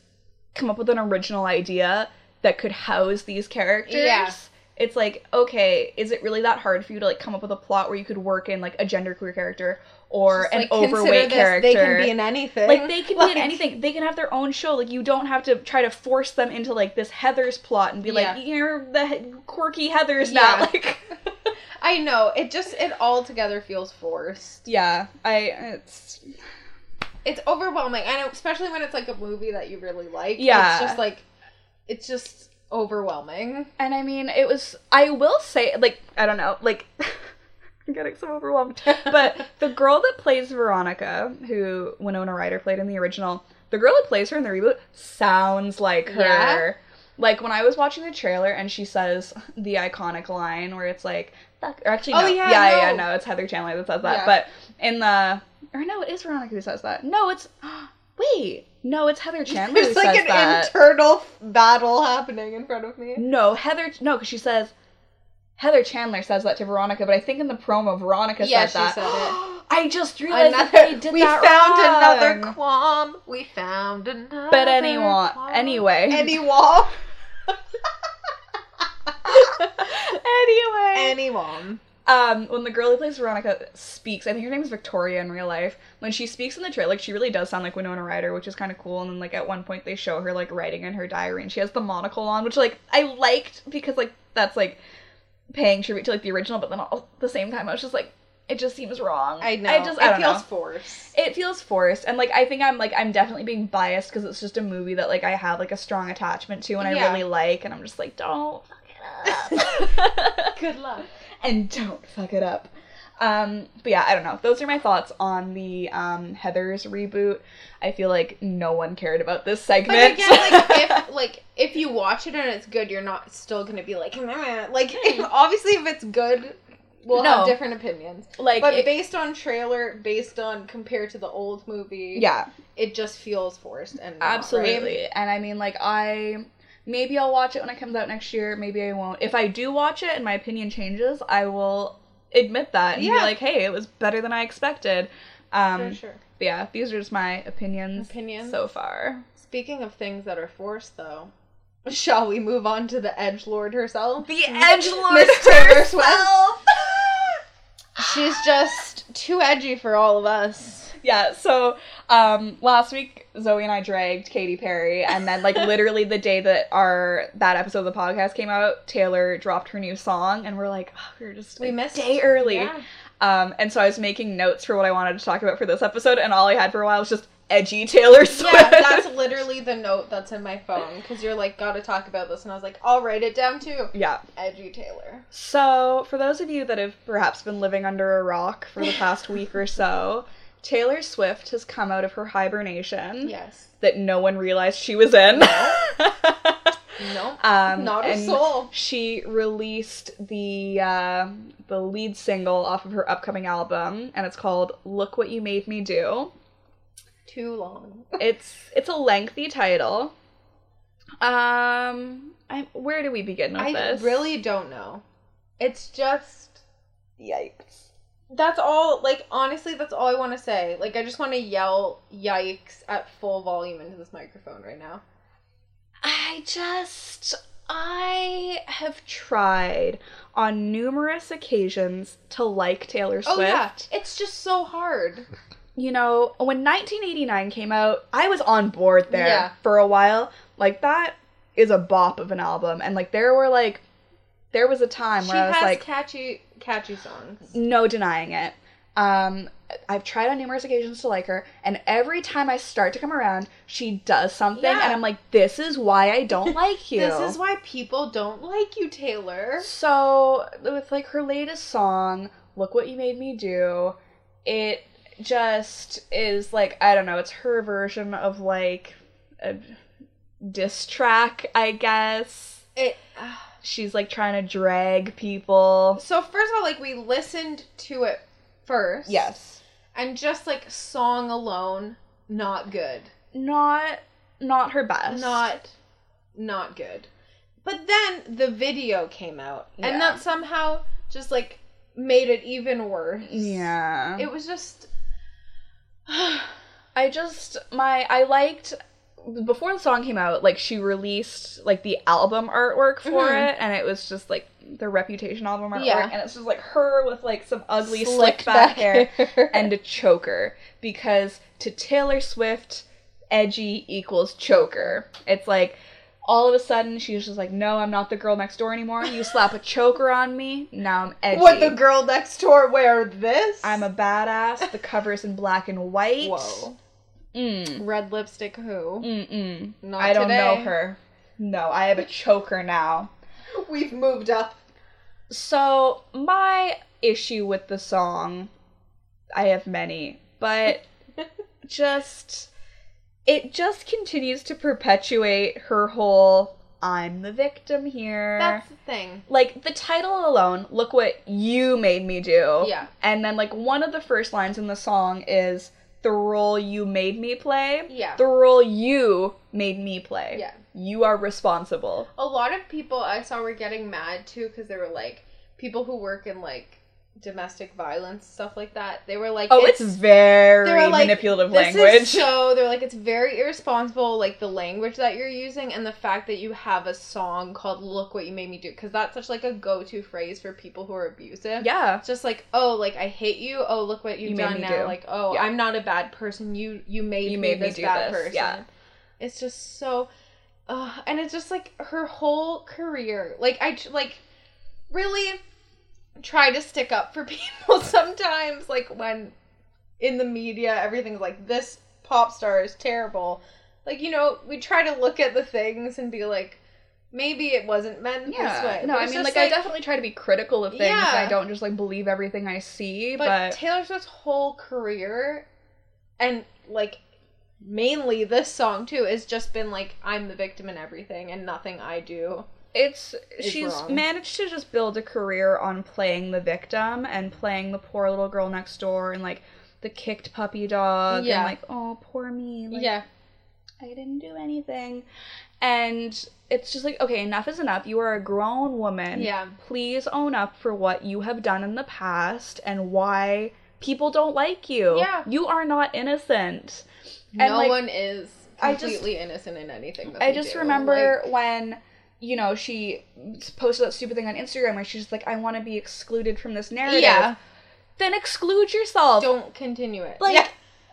come up with an original idea that could house these characters. Yeah. It's like, okay, is it really that hard for you to like come up with a plot where you could work in like a genderqueer character or Just, an like, overweight this, character? They can be in anything. like they can Like- be in anything. They can have their own show. Like you don't have to try to force them into like this Heathers plot and be Yeah. like, you're the quirky Heathers Yeah. now. Like, I know it just it all together feels forced. yeah, I it's It's overwhelming. I know, especially when it's like a movie that you really like. Yeah. it's just like it's just overwhelming. And I mean, it was. I will say, like, I don't know, like, I'm getting so overwhelmed. But the girl that plays Veronica, who Winona Ryder played in the original, the girl that plays her in the reboot sounds like her. Yeah? Like when I was watching the trailer and she says the iconic line where it's like, "Fuck," or actually, Oh, no, yeah, yeah, no. yeah, no, it's Heather Chandler that says that. Yeah. But in the, or no, it is Veronica who says that. No, it's, wait, no, it's Heather Chandler There's who like says an that. internal battle happening in front of me. No, Heather. No, because she says Heather Chandler says that to Veronica, but I think in the promo Veronica Yeah, said that. said it. I just realized that Another, they did we that found wrong. another qualm. We found another. But anyway, qualm. anyway, Any wall. anyway, Any wall. Um, when the girl who plays Veronica speaks, I think her name is Victoria in real life. When she speaks in the trailer, like she really does sound like Winona Ryder, which is kind of cool. And then like at one point they show her like writing in her diary, and she has the monocle on, which like I liked because like that's like paying tribute to like the original, but then at the same time I was just like, it just seems wrong. I know. I just it I don't feels know. forced. It feels forced, and like I think I'm like I'm definitely being biased because it's just a movie that like I have like a strong attachment to and I really like, and I'm just like, don't fuck it up. Good luck. And don't fuck it up. Um, but yeah, I don't know. Those are my thoughts on the um, Heathers reboot. I feel like no one cared about this But segment. again, like if like if you watch it and it's good, you're not still gonna be like, "Meh." like if, obviously if it's good, we'll No. have different opinions. like, But it- based on trailer, based on compared to the old movie, yeah, it just feels forced and not absolutely. right. And I mean, like, I maybe I'll watch it when it comes out next year. Maybe I won't. If I do watch it and my opinion changes, I will admit that and be Yeah. like, hey, it was better than I expected. Um, For sure. yeah, these are just my opinions, Opinions. so far. Speaking of things that are forced, though, shall we move on to the Edge Lord herself? The Edge Lord Taylor Swift. She's just too edgy for all of us. Yeah, so um last week Zoe and I dragged Katy Perry and then like literally the day that our that episode of the podcast came out, Taylor dropped her new song and we're like, oh, we were just We a missed day early. Yeah. Um and so I was making notes for what I wanted to talk about for this episode and all I had for a while was just edgy Taylor Swift. Yeah, that's literally the note that's in my phone because you're like, gotta talk about this, and I was like, I'll write it down too. yeah. Edgy Taylor. So, for those of you that have perhaps been living under a rock for the past week or so, Taylor Swift has come out of her hibernation Yes. that no one realized she was in. No. um, Not a and soul. She released the uh, the lead single off of her upcoming album, and it's called "Look What You Made Me Do." Too long. It's it's a lengthy title. Um, I, where do we begin with I this? I really don't know. It's just yikes. that's all. Like honestly, that's all I want to say. Like I just want to yell "yikes" at full volume into this microphone right now. I just I have tried on numerous occasions to like Taylor Swift. Oh yeah, it's just so hard. You know, when 1989 came out, I was on board there Yeah. for a while. Like that is a bop of an album and like there were like there was a time She where I was like catchy, catchy songs. no denying it. Um I've tried on numerous occasions to like her, and every time I start to come around, she does something, Yeah. and I'm like, "This is why I don't like you." This is why people don't like you, Taylor. So with like her latest song, "Look What You Made Me Do," it just is like I don't know. It's her version of like a diss track, I guess. It. She's like trying to drag people. So first of all, like we listened to it first. Yes, And just like song alone, not good. not not her best. Not not good. But then the video came out Yeah. and that somehow just like made it even worse. yeah. It was just I just my I liked before the song came out, like she released like the album artwork for Mhm. it, and it was just like the Reputation album artwork, Yeah. and it's just like her with like some ugly slick back hair and a choker because to Taylor Swift, edgy equals choker. It's like all of a sudden she's just like, no, I'm not the girl next door anymore. You slap a choker on me, now I'm edgy. Would the girl next door wear this? I'm a badass. The cover's in black and white. Whoa. Mm. Red lipstick who? Mm-mm. Not I don't know her. No, I have a choker now. We've moved up. So, my issue with the song, I have many, but just, it just continues to perpetuate her whole I'm the victim here. That's the thing. like, the title alone, look what you made me do. Yeah. And then, like, one of the first lines in the song is, the role you made me play. Yeah. The role you made me play. Yeah. You are responsible. A lot of people I saw were getting mad too because they were like people who work in like domestic violence stuff like that. They were like, Oh, it's, very they were like, manipulative language. So they're like it's very irresponsible, like the language that you're using and the fact that you have a song called "Look What You Made Me Do" because that's such like a go-to phrase for people who are abusive. yeah. It's just like, oh, like I hate you. Oh, look what you've You done me now. do. Like, oh, Yeah. I'm not a bad person. You you made You me made me this do bad this, person. yeah. It's just so, uh, and it's just like her whole career. Like I like really try to stick up for people sometimes. Like when in the media everything's like this pop star is terrible. Like you know we try to look at the things and be like. maybe it wasn't meant this way. No, I mean, just like, I definitely try to be critical of things. Yeah. I don't just like believe everything I see. But, But, Taylor Swift's whole career, and like mainly this song too, has just been like I'm the victim in everything, and nothing I do. It's she's wrong. managed to just build a career on playing the victim and playing the poor little girl next door and like the kicked puppy dog Yeah. and like oh poor me like, yeah, I didn't do anything. And it's just like, okay, enough is enough. You are a grown woman. Yeah. Please own up for what you have done in the past and why people don't like you. Yeah. You are not innocent. And, no like, one is I just- completely innocent in anything. That I just do. remember Like, when, you know, she posted that stupid thing on Instagram where she's like, I want to be excluded from this narrative. yeah, Then exclude yourself. don't continue it. Like, yeah.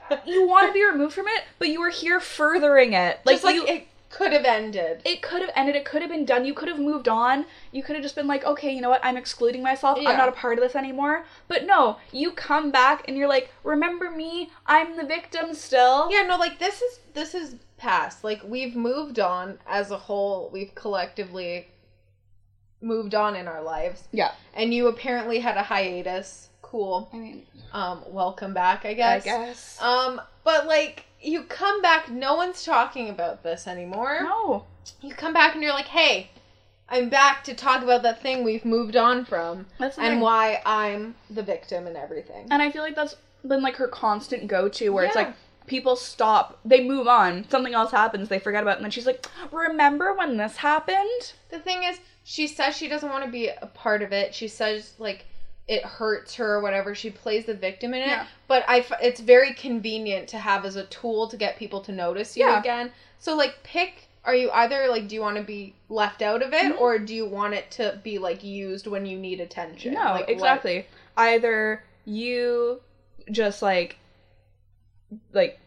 You want to be removed from it, but you are here furthering it. Like, just like you, it could have ended. it could have ended it could have been done you could have moved on you could have just been like okay you know what i'm excluding myself Yeah. i'm not a part of this anymore but no you come back and you're like remember me i'm the victim still Yeah, no, like this is this is past. Like we've moved on as a whole. We've collectively moved on in our lives. yeah And you apparently had a hiatus. Cool. i mean Um, welcome back, I guess. i guess Um, but like you come back, no one's talking about this anymore. no You come back and you're like, hey, I'm back to talk about that thing we've moved on from that's and thing. why I'm the victim and everything. and i feel like that's been like her constant go-to where it's like people stop they move on something else happens they forget about it and then she's like remember when this happened The thing is, she says she doesn't want to be a part of it. She says like it hurts her or whatever. She plays the victim in it. Yeah. But I, f- it's very convenient to have as a tool to get people to notice you Yeah. again. So like, pick. Are you either like, do you want to be left out of it, Mhm. or do you want it to be like used when you need attention? No, Like, what- exactly. Either you just like like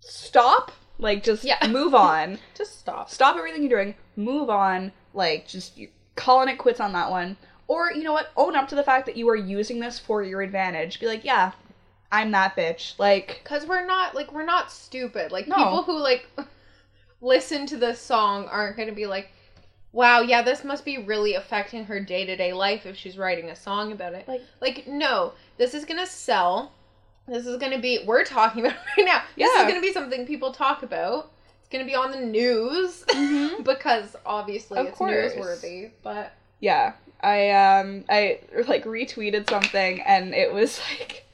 stop, like just Yeah. move on. Just stop. stop everything you're doing, move on, like just calling it quits on that one. Or you know what? Own up to the fact that you are using this for your advantage. Be like, yeah, I'm that bitch. Like Cause we're not like we're not stupid. Like No. people who like listen to this song aren't gonna be like, "Wow, yeah, this must be really affecting her day to day life if she's writing a song about it." Like- like no, this is gonna sell. This is gonna be we're talking about it right now. This is gonna be something people talk about. It's gonna be on the news Mhm. because obviously Of it's course. newsworthy. But yeah, I um I like retweeted something and it was like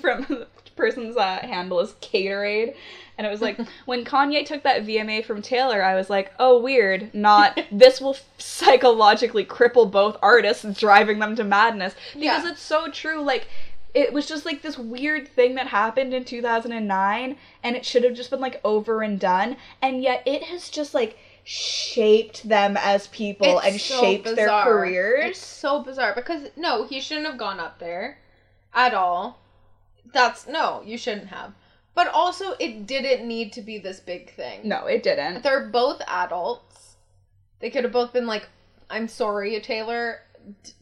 from the person's uh, handle is Caterade. And it was like, when Kanye took that VMA from Taylor, I was like, oh, weird. Not, this will psychologically cripple both artists, driving them to madness. Because Yeah. it's so true. Like, it was just like this weird thing that happened in 2009, and it should have just been like over and done. And yet it has just like shaped them as people It's and so shaped their careers. It's so bizarre because no, he shouldn't have gone up there at all. That's no, you shouldn't have. But also, it didn't need to be this big thing. no, it didn't. They're both adults. They could have both been like, "I'm sorry, Taylor,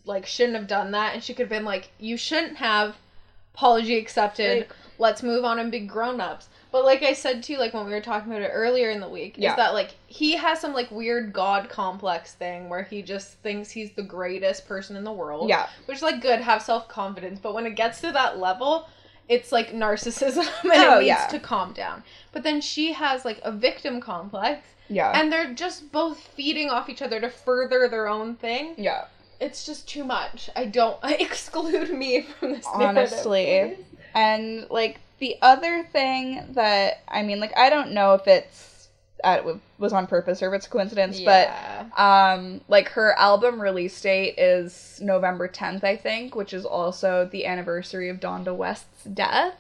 like shouldn't have done that," and she could have been like, "You shouldn't have." Apology accepted. Like- Let's move on and be grown ups. But like I said too, like when we were talking about it earlier in the week, Yeah. is that like he has some like weird god complex thing where he just thinks he's the greatest person in the world. Yeah. Which is like good, have self confidence. But when it gets to that level, it's like narcissism and Oh, it needs yeah. to calm down. But then she has like a victim complex Yeah. and they're just both feeding off each other to further their own thing. yeah. It's just too much. I don't exclude me from this. Honestly. And like the other thing that I mean, like I don't know if it's uh, it was on purpose or if it's a coincidence, Yeah. but um, like her album release date is November tenth, I think, which is also the anniversary of Donda West's death.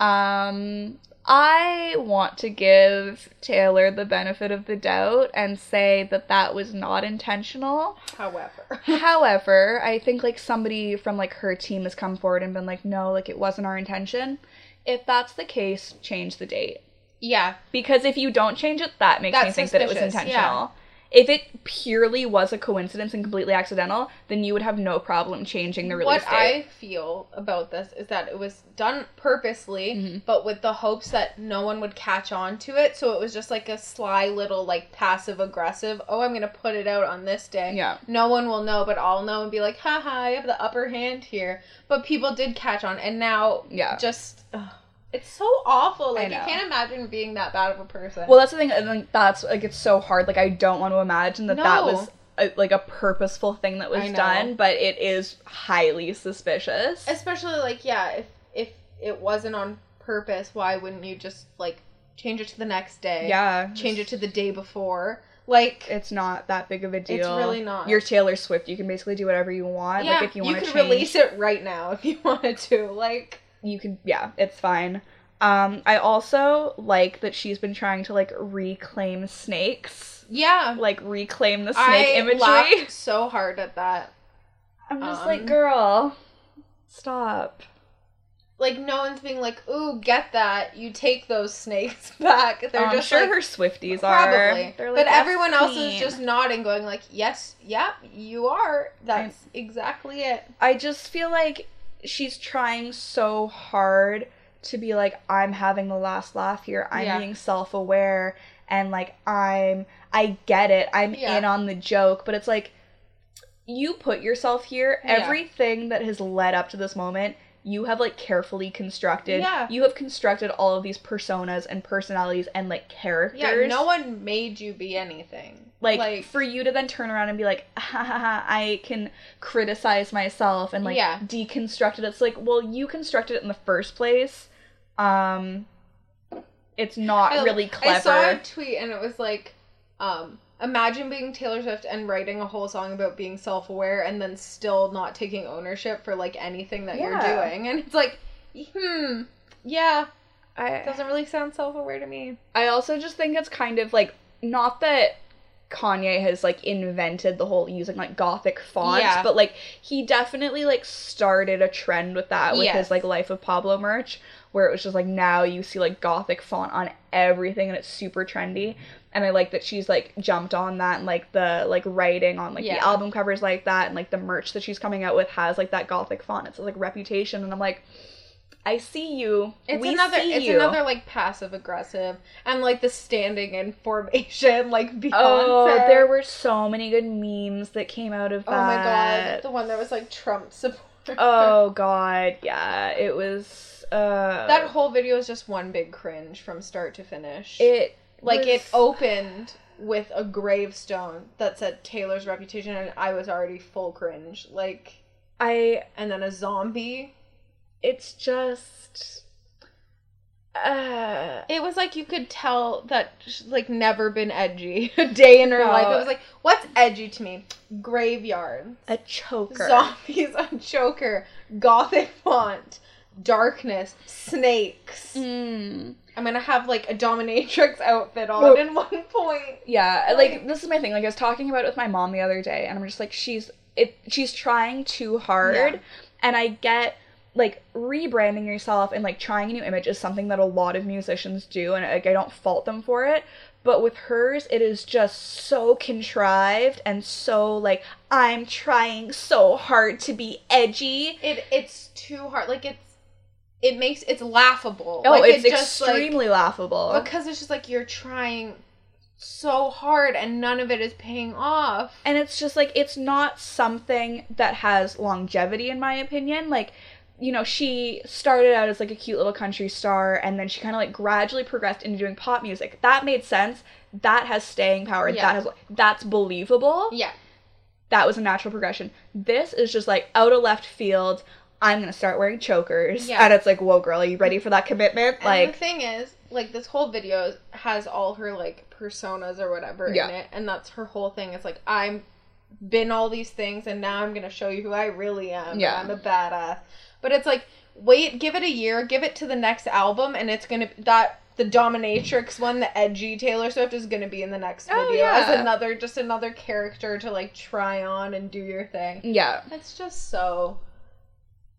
Um, I want to give Taylor the benefit of the doubt and say that that was not intentional. However. However, I think like somebody from like her team has come forward and been like, no, like it wasn't our intention. If that's the case, change the date. yeah. Because if you don't change it, that makes me That's think that it was suspicious, intentional. If it purely was a coincidence and completely accidental, then you would have no problem changing the release what date. I feel about this is that it was done purposely, Mhm. but with the hopes that no one would catch on to it. So it was just like a sly little like passive aggressive. Oh, I'm gonna put it out on this day. Yeah. No one will know, but I'll know and be like, haha, I have the upper hand here. But people did catch on, and now Yeah. just ugh, it's so awful. Like. I can't imagine being that bad of a person. Well, that's the thing. I think that's like it's so hard. Like I don't want to imagine that that was a, like a purposeful thing that was done, but it is highly suspicious. especially like yeah, if if it wasn't on purpose, why wouldn't you just like change it to the next day? yeah, change it to the day before. Like, It's not that big of a deal. It's really not. You're Taylor Swift. You can basically do whatever you want. yeah, like if you want to could change, release it right now if you wanted to. Like, you can. Yeah, it's fine. Um, I also like that she's been trying to like reclaim snakes, yeah, like reclaim the snake imagery. I imagery. laughed so hard at that. I'm just um, like, girl, stop. Like, no one's being like, "Ooh, get that." You take those snakes back. They're I'm just sure like, her Swifties probably. are. They're but like, "That's everyone else is just nodding, going like, "Yes, yep, you are. That's exactly it." I just feel like she's trying so hard to be like, I'm having the last laugh here. I'm Yeah. being self aware and like I'm I get it. I'm Yeah. in on the joke. But it's like you put yourself here. Everything that has led up to this moment, you have like carefully constructed. Yeah. You have constructed all of these personas and personalities and like characters. Yeah, no one made you be anything. like, like for you to then turn around and be like ha, ha, ha, i can criticize myself and like Yeah. deconstruct it it's like well you constructed it in the first place um it's not I- really clever I saw a tweet and it was like, um, imagine being Taylor Swift and writing a whole song about being self aware and then still not taking ownership for like anything that you're doing. And it's like, hmm, yeah, it I, doesn't really sound self aware to me. I also just think it's kind of like not that Kanye has like invented the whole using like gothic fonts, Yeah. but like he definitely like started a trend with that with Yes. his like Life of Pablo merch, where it was just like now you see like gothic font on everything and it's super trendy. And I like that she's like jumped on that and like the like writing on like Yeah. the album covers like that and like the merch that she's coming out with has like that gothic font. It's like reputation and I'm like, I see you. It's we another it's you. another like passive aggressive and like the standing in formation like Beyonce. Oh, there were so many good memes that came out of that. Oh my god, the one that was like Trump support. Oh god, yeah, it was. Uh, that whole video is just one big cringe from start to finish. it like it opened with a gravestone that said Taylor's reputation, and I was already full cringe. Like, I. and then a zombie. It's just. Uh, It was like you could tell that she's like never been edgy a day in her No. life. It was like, what's edgy to me? Graveyard, a choker. zombies on choker, gothic font, darkness, snakes. Mm. I'm gonna have like a dominatrix outfit on in one point. Yeah, Like- like this is my thing. Like I was talking about it with my mom the other day, and I'm just like, she's it. She's trying too hard, Yeah. and I get like rebranding yourself and like trying a new image is something that a lot of musicians do, and like I don't fault them for it. But with hers, it is just so contrived and so like I'm trying so hard to be edgy. It it's too hard. Like it's it makes it's laughable. Oh, like, it's it just, like- extremely laughable. because it's just like you're trying so hard and none of it is paying off. and it's just like it's not something that has longevity in my opinion like you know she started out as like a cute little country star and then she kind of like gradually progressed into doing pop music that made sense that has staying power Yeah. that has that's believable Yeah. that was a natural progression this is just like out of left field i'm gonna start wearing chokers Yeah. and it's like whoa girl are you ready for that commitment And the thing is, like this whole video has all her like personas or whatever Yeah. in it, and that's her whole thing. It's like I'm been all these things, and now I'm gonna show you who I really am. Yeah. I'm a badass. But it's like, wait, give it a year, give it to the next album, and it's gonna be that the dominatrix one, the edgy Taylor Swift is gonna be in the next Oh, video as yeah. another just another character to like try on and do your thing. yeah It's just so.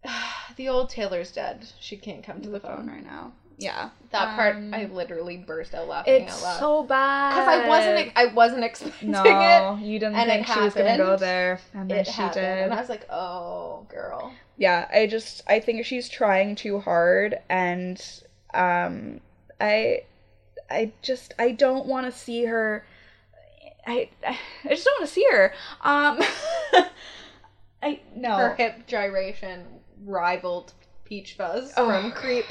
the old Taylor's dead. She can't come to the the phone phone. right now Yeah. That part, Um, I literally burst out laughing It's out loud. so bad. Because I wasn't, I wasn't expecting it. No, you didn't and think it she was gonna go there, and then It she happened, did. and I was like, "Oh, girl." yeah i just i think she's trying too hard and um i i just i don't want to see her i i just don't want to see her um i no Her hip gyration rivaled Peach Fuzz Oh. from Creep.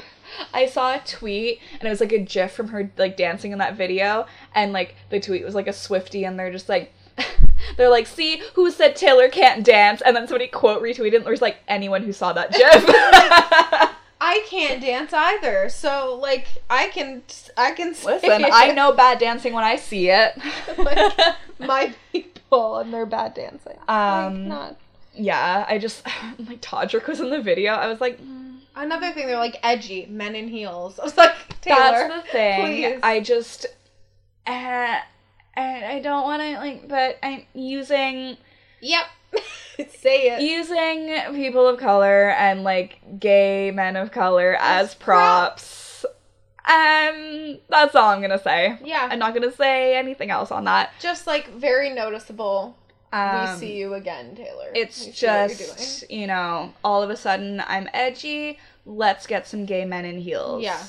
i saw a tweet and it was like a gif from her like dancing in that video and like the tweet was like a swifty and they're just like they're like see who said taylor can't dance and then somebody quote retweeted and there's like anyone who saw that gif I can't dance either, so like I can, I can. Listen. I know bad dancing when I see it. Like, my people and their bad dancing. Um, like, not. Yeah, I just like Todrick was in the video. I was like, mm, Another thing, they're like edgy men in heels. I was like, Taylor, that's the thing. please. I just, uh, and I don't want to like, but I'm using Yep. Say it. using people of color and like gay men of color as As props. Um, that's all I'm gonna say. Yeah. I'm not gonna say anything else on that. Just like very noticeable. Um, we see you again, Taylor. It's We see what you're just, you know, all of a sudden I'm edgy. Let's get some gay men in heels. Yeah.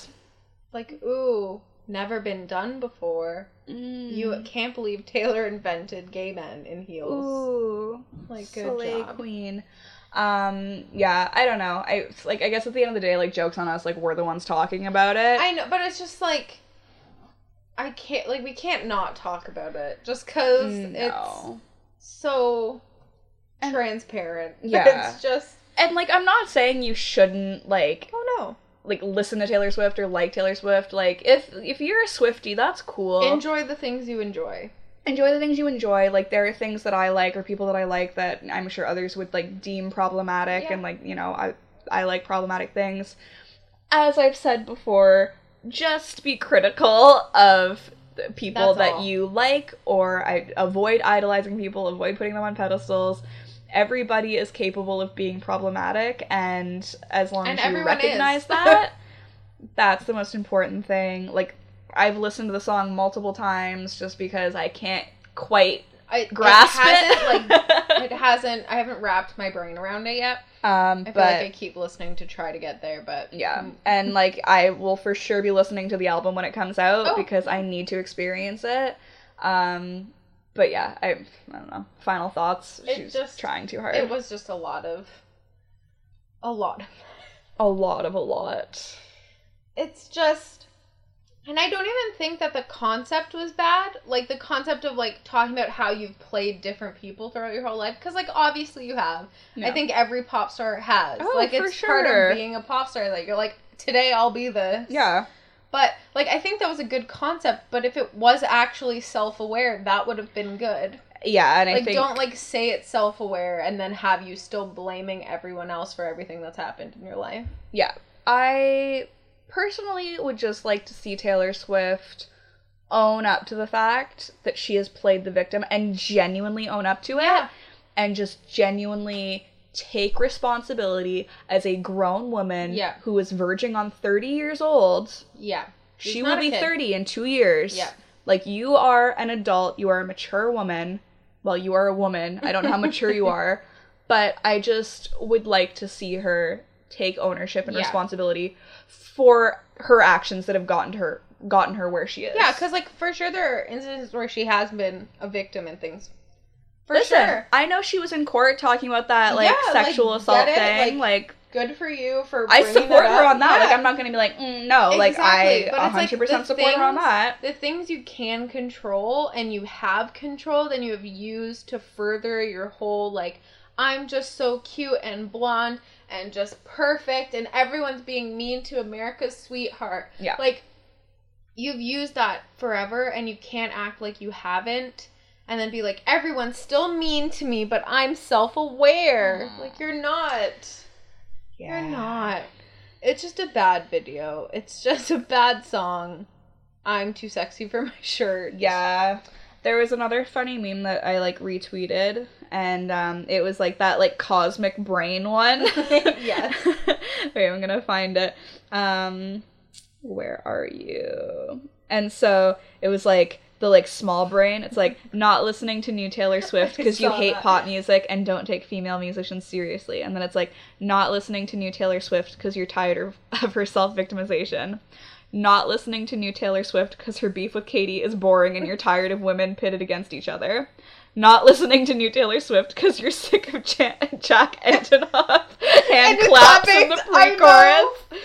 like, ooh, never been done before. Mm. You can't believe Taylor invented gay men in heels. Ooh. Like, good Slay job. queen. Um, yeah, I don't know. I like I guess at the end of the day, like jokes on us, like we're the ones talking about it. I know, but it's just like I can't like we can't not talk about it just because it's no. So And- transparent. Yeah. it's just And like I'm not saying you shouldn't like oh no. like listen to Taylor Swift or like Taylor Swift. Like if if you're a Swifty, that's cool. Enjoy the things you enjoy. enjoy the things you enjoy. Like there are things that I like or people that I like that I'm sure others would like deem problematic Yeah. and like, you know, I I like problematic things. As I've said before, just be critical of people That's that all. you like or I avoid idolizing people, avoid putting them on pedestals. Everybody is capable of being problematic and as long And as you recognize that, that's the most important thing. Like I've listened to the song multiple times just because I can't quite I grasp it. it. Hasn't, like it hasn't. I haven't wrapped my brain around it yet. Um, I feel but like I keep listening to try to get there, but yeah, and like I will for sure be listening to the album when it comes out Oh. because I need to experience it. Um, but yeah, I I don't know. Final thoughts. It She's just- trying too hard. it was just a lot of, a lot. a lot of a lot. It's just, and I don't even think that the concept was bad. Like the concept of like talking about how you've played different people throughout your whole life, because like obviously you have. I think every pop star has. Oh, like for it's part of being a pop star. Like you're like today I'll be this. Yeah. But like I think that was a good concept. But if it was actually self aware, that would have been good. Yeah, and I like think don't like say it's self aware and then have you still blaming everyone else for everything that's happened in your life. yeah, I personally would just like to see Taylor Swift own up to the fact that she has played the victim and genuinely own up to it Yeah. and just genuinely take responsibility as a grown woman Yeah. who is verging on 30 years old. Yeah. She's she will be kid. 30 in 2 years. Yeah. Like you are an adult, you are a mature woman. Well, you are a woman. I don't know how mature you are, but I just would like to see her take ownership and Yeah. responsibility for her actions that have gotten her gotten her where she is. Yeah, because like for sure there are instances where she has been a victim and things. For Listen, sure. I know she was in court talking about that like Yeah, sexual get assault thing. Like, Like, Good for you for. I support that her on that. Like I'm not gonna be like, mm, no. Like Exactly, I like, 100 percent support her on that. the things you can control and you have controlled and you have used to further your whole like I'm just so cute and blonde and just perfect and everyone's being mean to America's sweetheart. Yeah. Like you've used that forever and you can't act like you haven't and then be like everyone's still mean to me but I'm self-aware. Mm. Like you're not. Yeah. You're not. It's just a bad video. It's just a bad song. I'm too sexy for my shirt. Yeah. There was another funny meme that I like retweeted and um it was like that like cosmic brain one. Yes. Wait, I'm gonna find it. Um where are you? And so it was like the like small brain. It's like not listening to new Taylor Swift because you hate that. pop music and don't take female musicians seriously. And then it's like not listening to new Taylor Swift because you're tired of, of her self victimization. Not listening to new Taylor Swift because her beef with Katy is boring and you're tired of women pitted against each other. Not listening to new Taylor Swift because you're sick of Jan- Jack Antonoff hand And his claps in the pre-chorus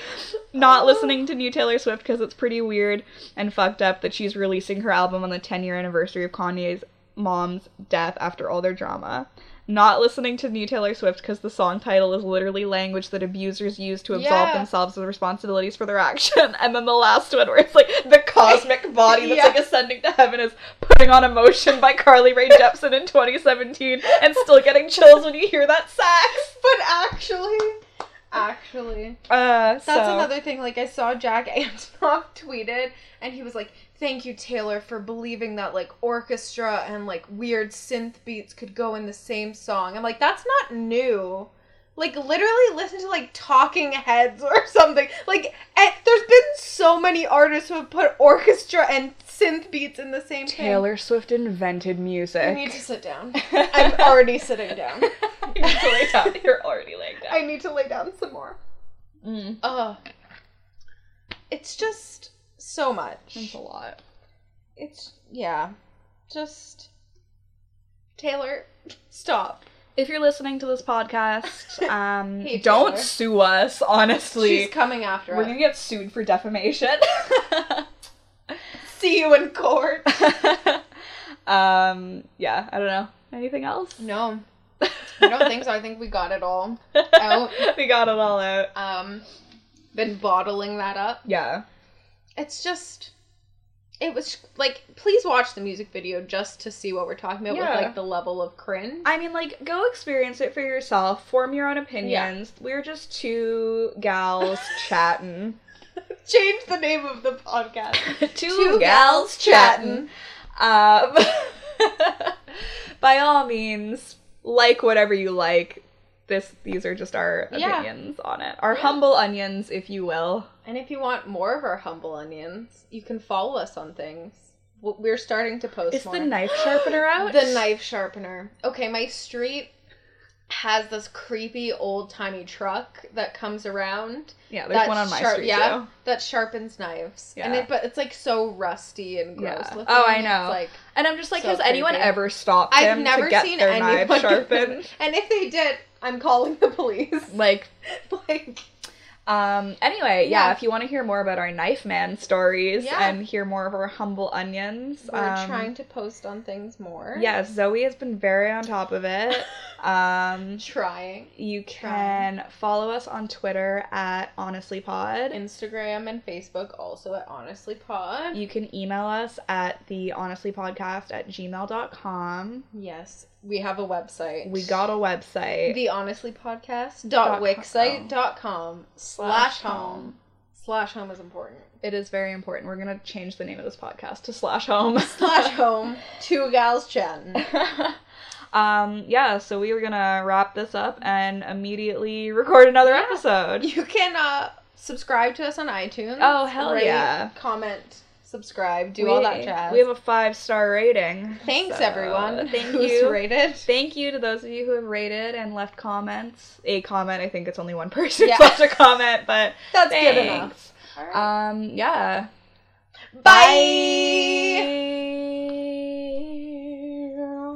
not listening to new Taylor Swift because it's pretty weird and fucked up that she's releasing her album on the 10 year anniversary of Kanye's mom's death after all their drama. Not listening to new Taylor Swift because the song title is literally language that abusers use to absolve Yeah. themselves of the responsibilities for their action. And then the last one where it's like the cosmic body that's Yeah. like ascending to heaven is putting on emotion by Carly Rae Jepsen in 2017 and still getting chills when you hear that sax. But actually, actually, Uh, that's so- another thing. Like I saw Jack Antonoff tweeted, and he was like, "Thank you, Taylor, for believing that like orchestra and like weird synth beats could go in the same song." I'm like, that's not new. Like literally, listen to like Talking Heads or something. Like, and there's been so many artists who have put orchestra and synth beats in the same thing. Taylor Swift invented music. I need to sit down. I'm already sitting down. you need to lay down. You're already laying down. I need to lay down some more. Mm. Ugh. It's just so much. It's a lot. It's yeah. Just Taylor, stop. If you're listening to this podcast, um, Hey, don't sue us. Honestly, She's coming after we're us. gonna get sued for defamation. See you in court. um, yeah, I don't know. Anything else? No. I don't think so. I think we got it all. Out. we got it all out. Um been bottling that up. Yeah. It's just it was like please watch the music video just to see what we're talking about Yeah. with like the level of cringe. I mean, like, go experience it for yourself. Form your own opinions. We're just two gals chatting. Change the name of the podcast. two, Two gals gals chatting. Um, by all means, like whatever you like. This, these are just our Yeah. opinions on it. Our Yeah. humble onions, if you will. And if you want more of our humble onions, you can follow us on things. We're starting to post Is more. the knife sharpener out? The knife sharpener. Okay, my street has this creepy old timey truck that comes around. Yeah, there's one on my sharp- street yeah, too. that sharpens knives. And Yeah. it, but it's like so rusty and gross Yeah. looking. Oh, I It's know. like And I'm just like, So has anyone ever stopped I've never to get seen their anyone. knife sharpened? and if they did, I'm calling the police. like, like um, anyway, yeah, Yeah. if you want to hear more about our knife man stories Yeah. and hear more of our humble onions, we're um, trying to post on things more. Yes, Zoe has been very on top of it. um, Trying. you Trying. can follow us on Twitter at honestlypod. Instagram and Facebook also at honestlypod. You can email us at the honestlypodcast at gmail.com. Yes, we have a website. We got a website. the honestly podcast dot wixsite dot com slash home slash home is important It is very important. We're going to change the name of this podcast to Slash Home. slash home two gals chatting um, yeah, so we were going to wrap this up and immediately record another Yeah. episode. you can uh subscribe to us on itunes Oh, hell rate, yeah. comment subscribe do all that jazz We have a five star rating. thanks so everyone Thank who's you. rated Thank you to those of you who have rated and left comments. A comment, I think it's only one person Yeah. left a comment, but that's good enough all right. Um, yeah. bye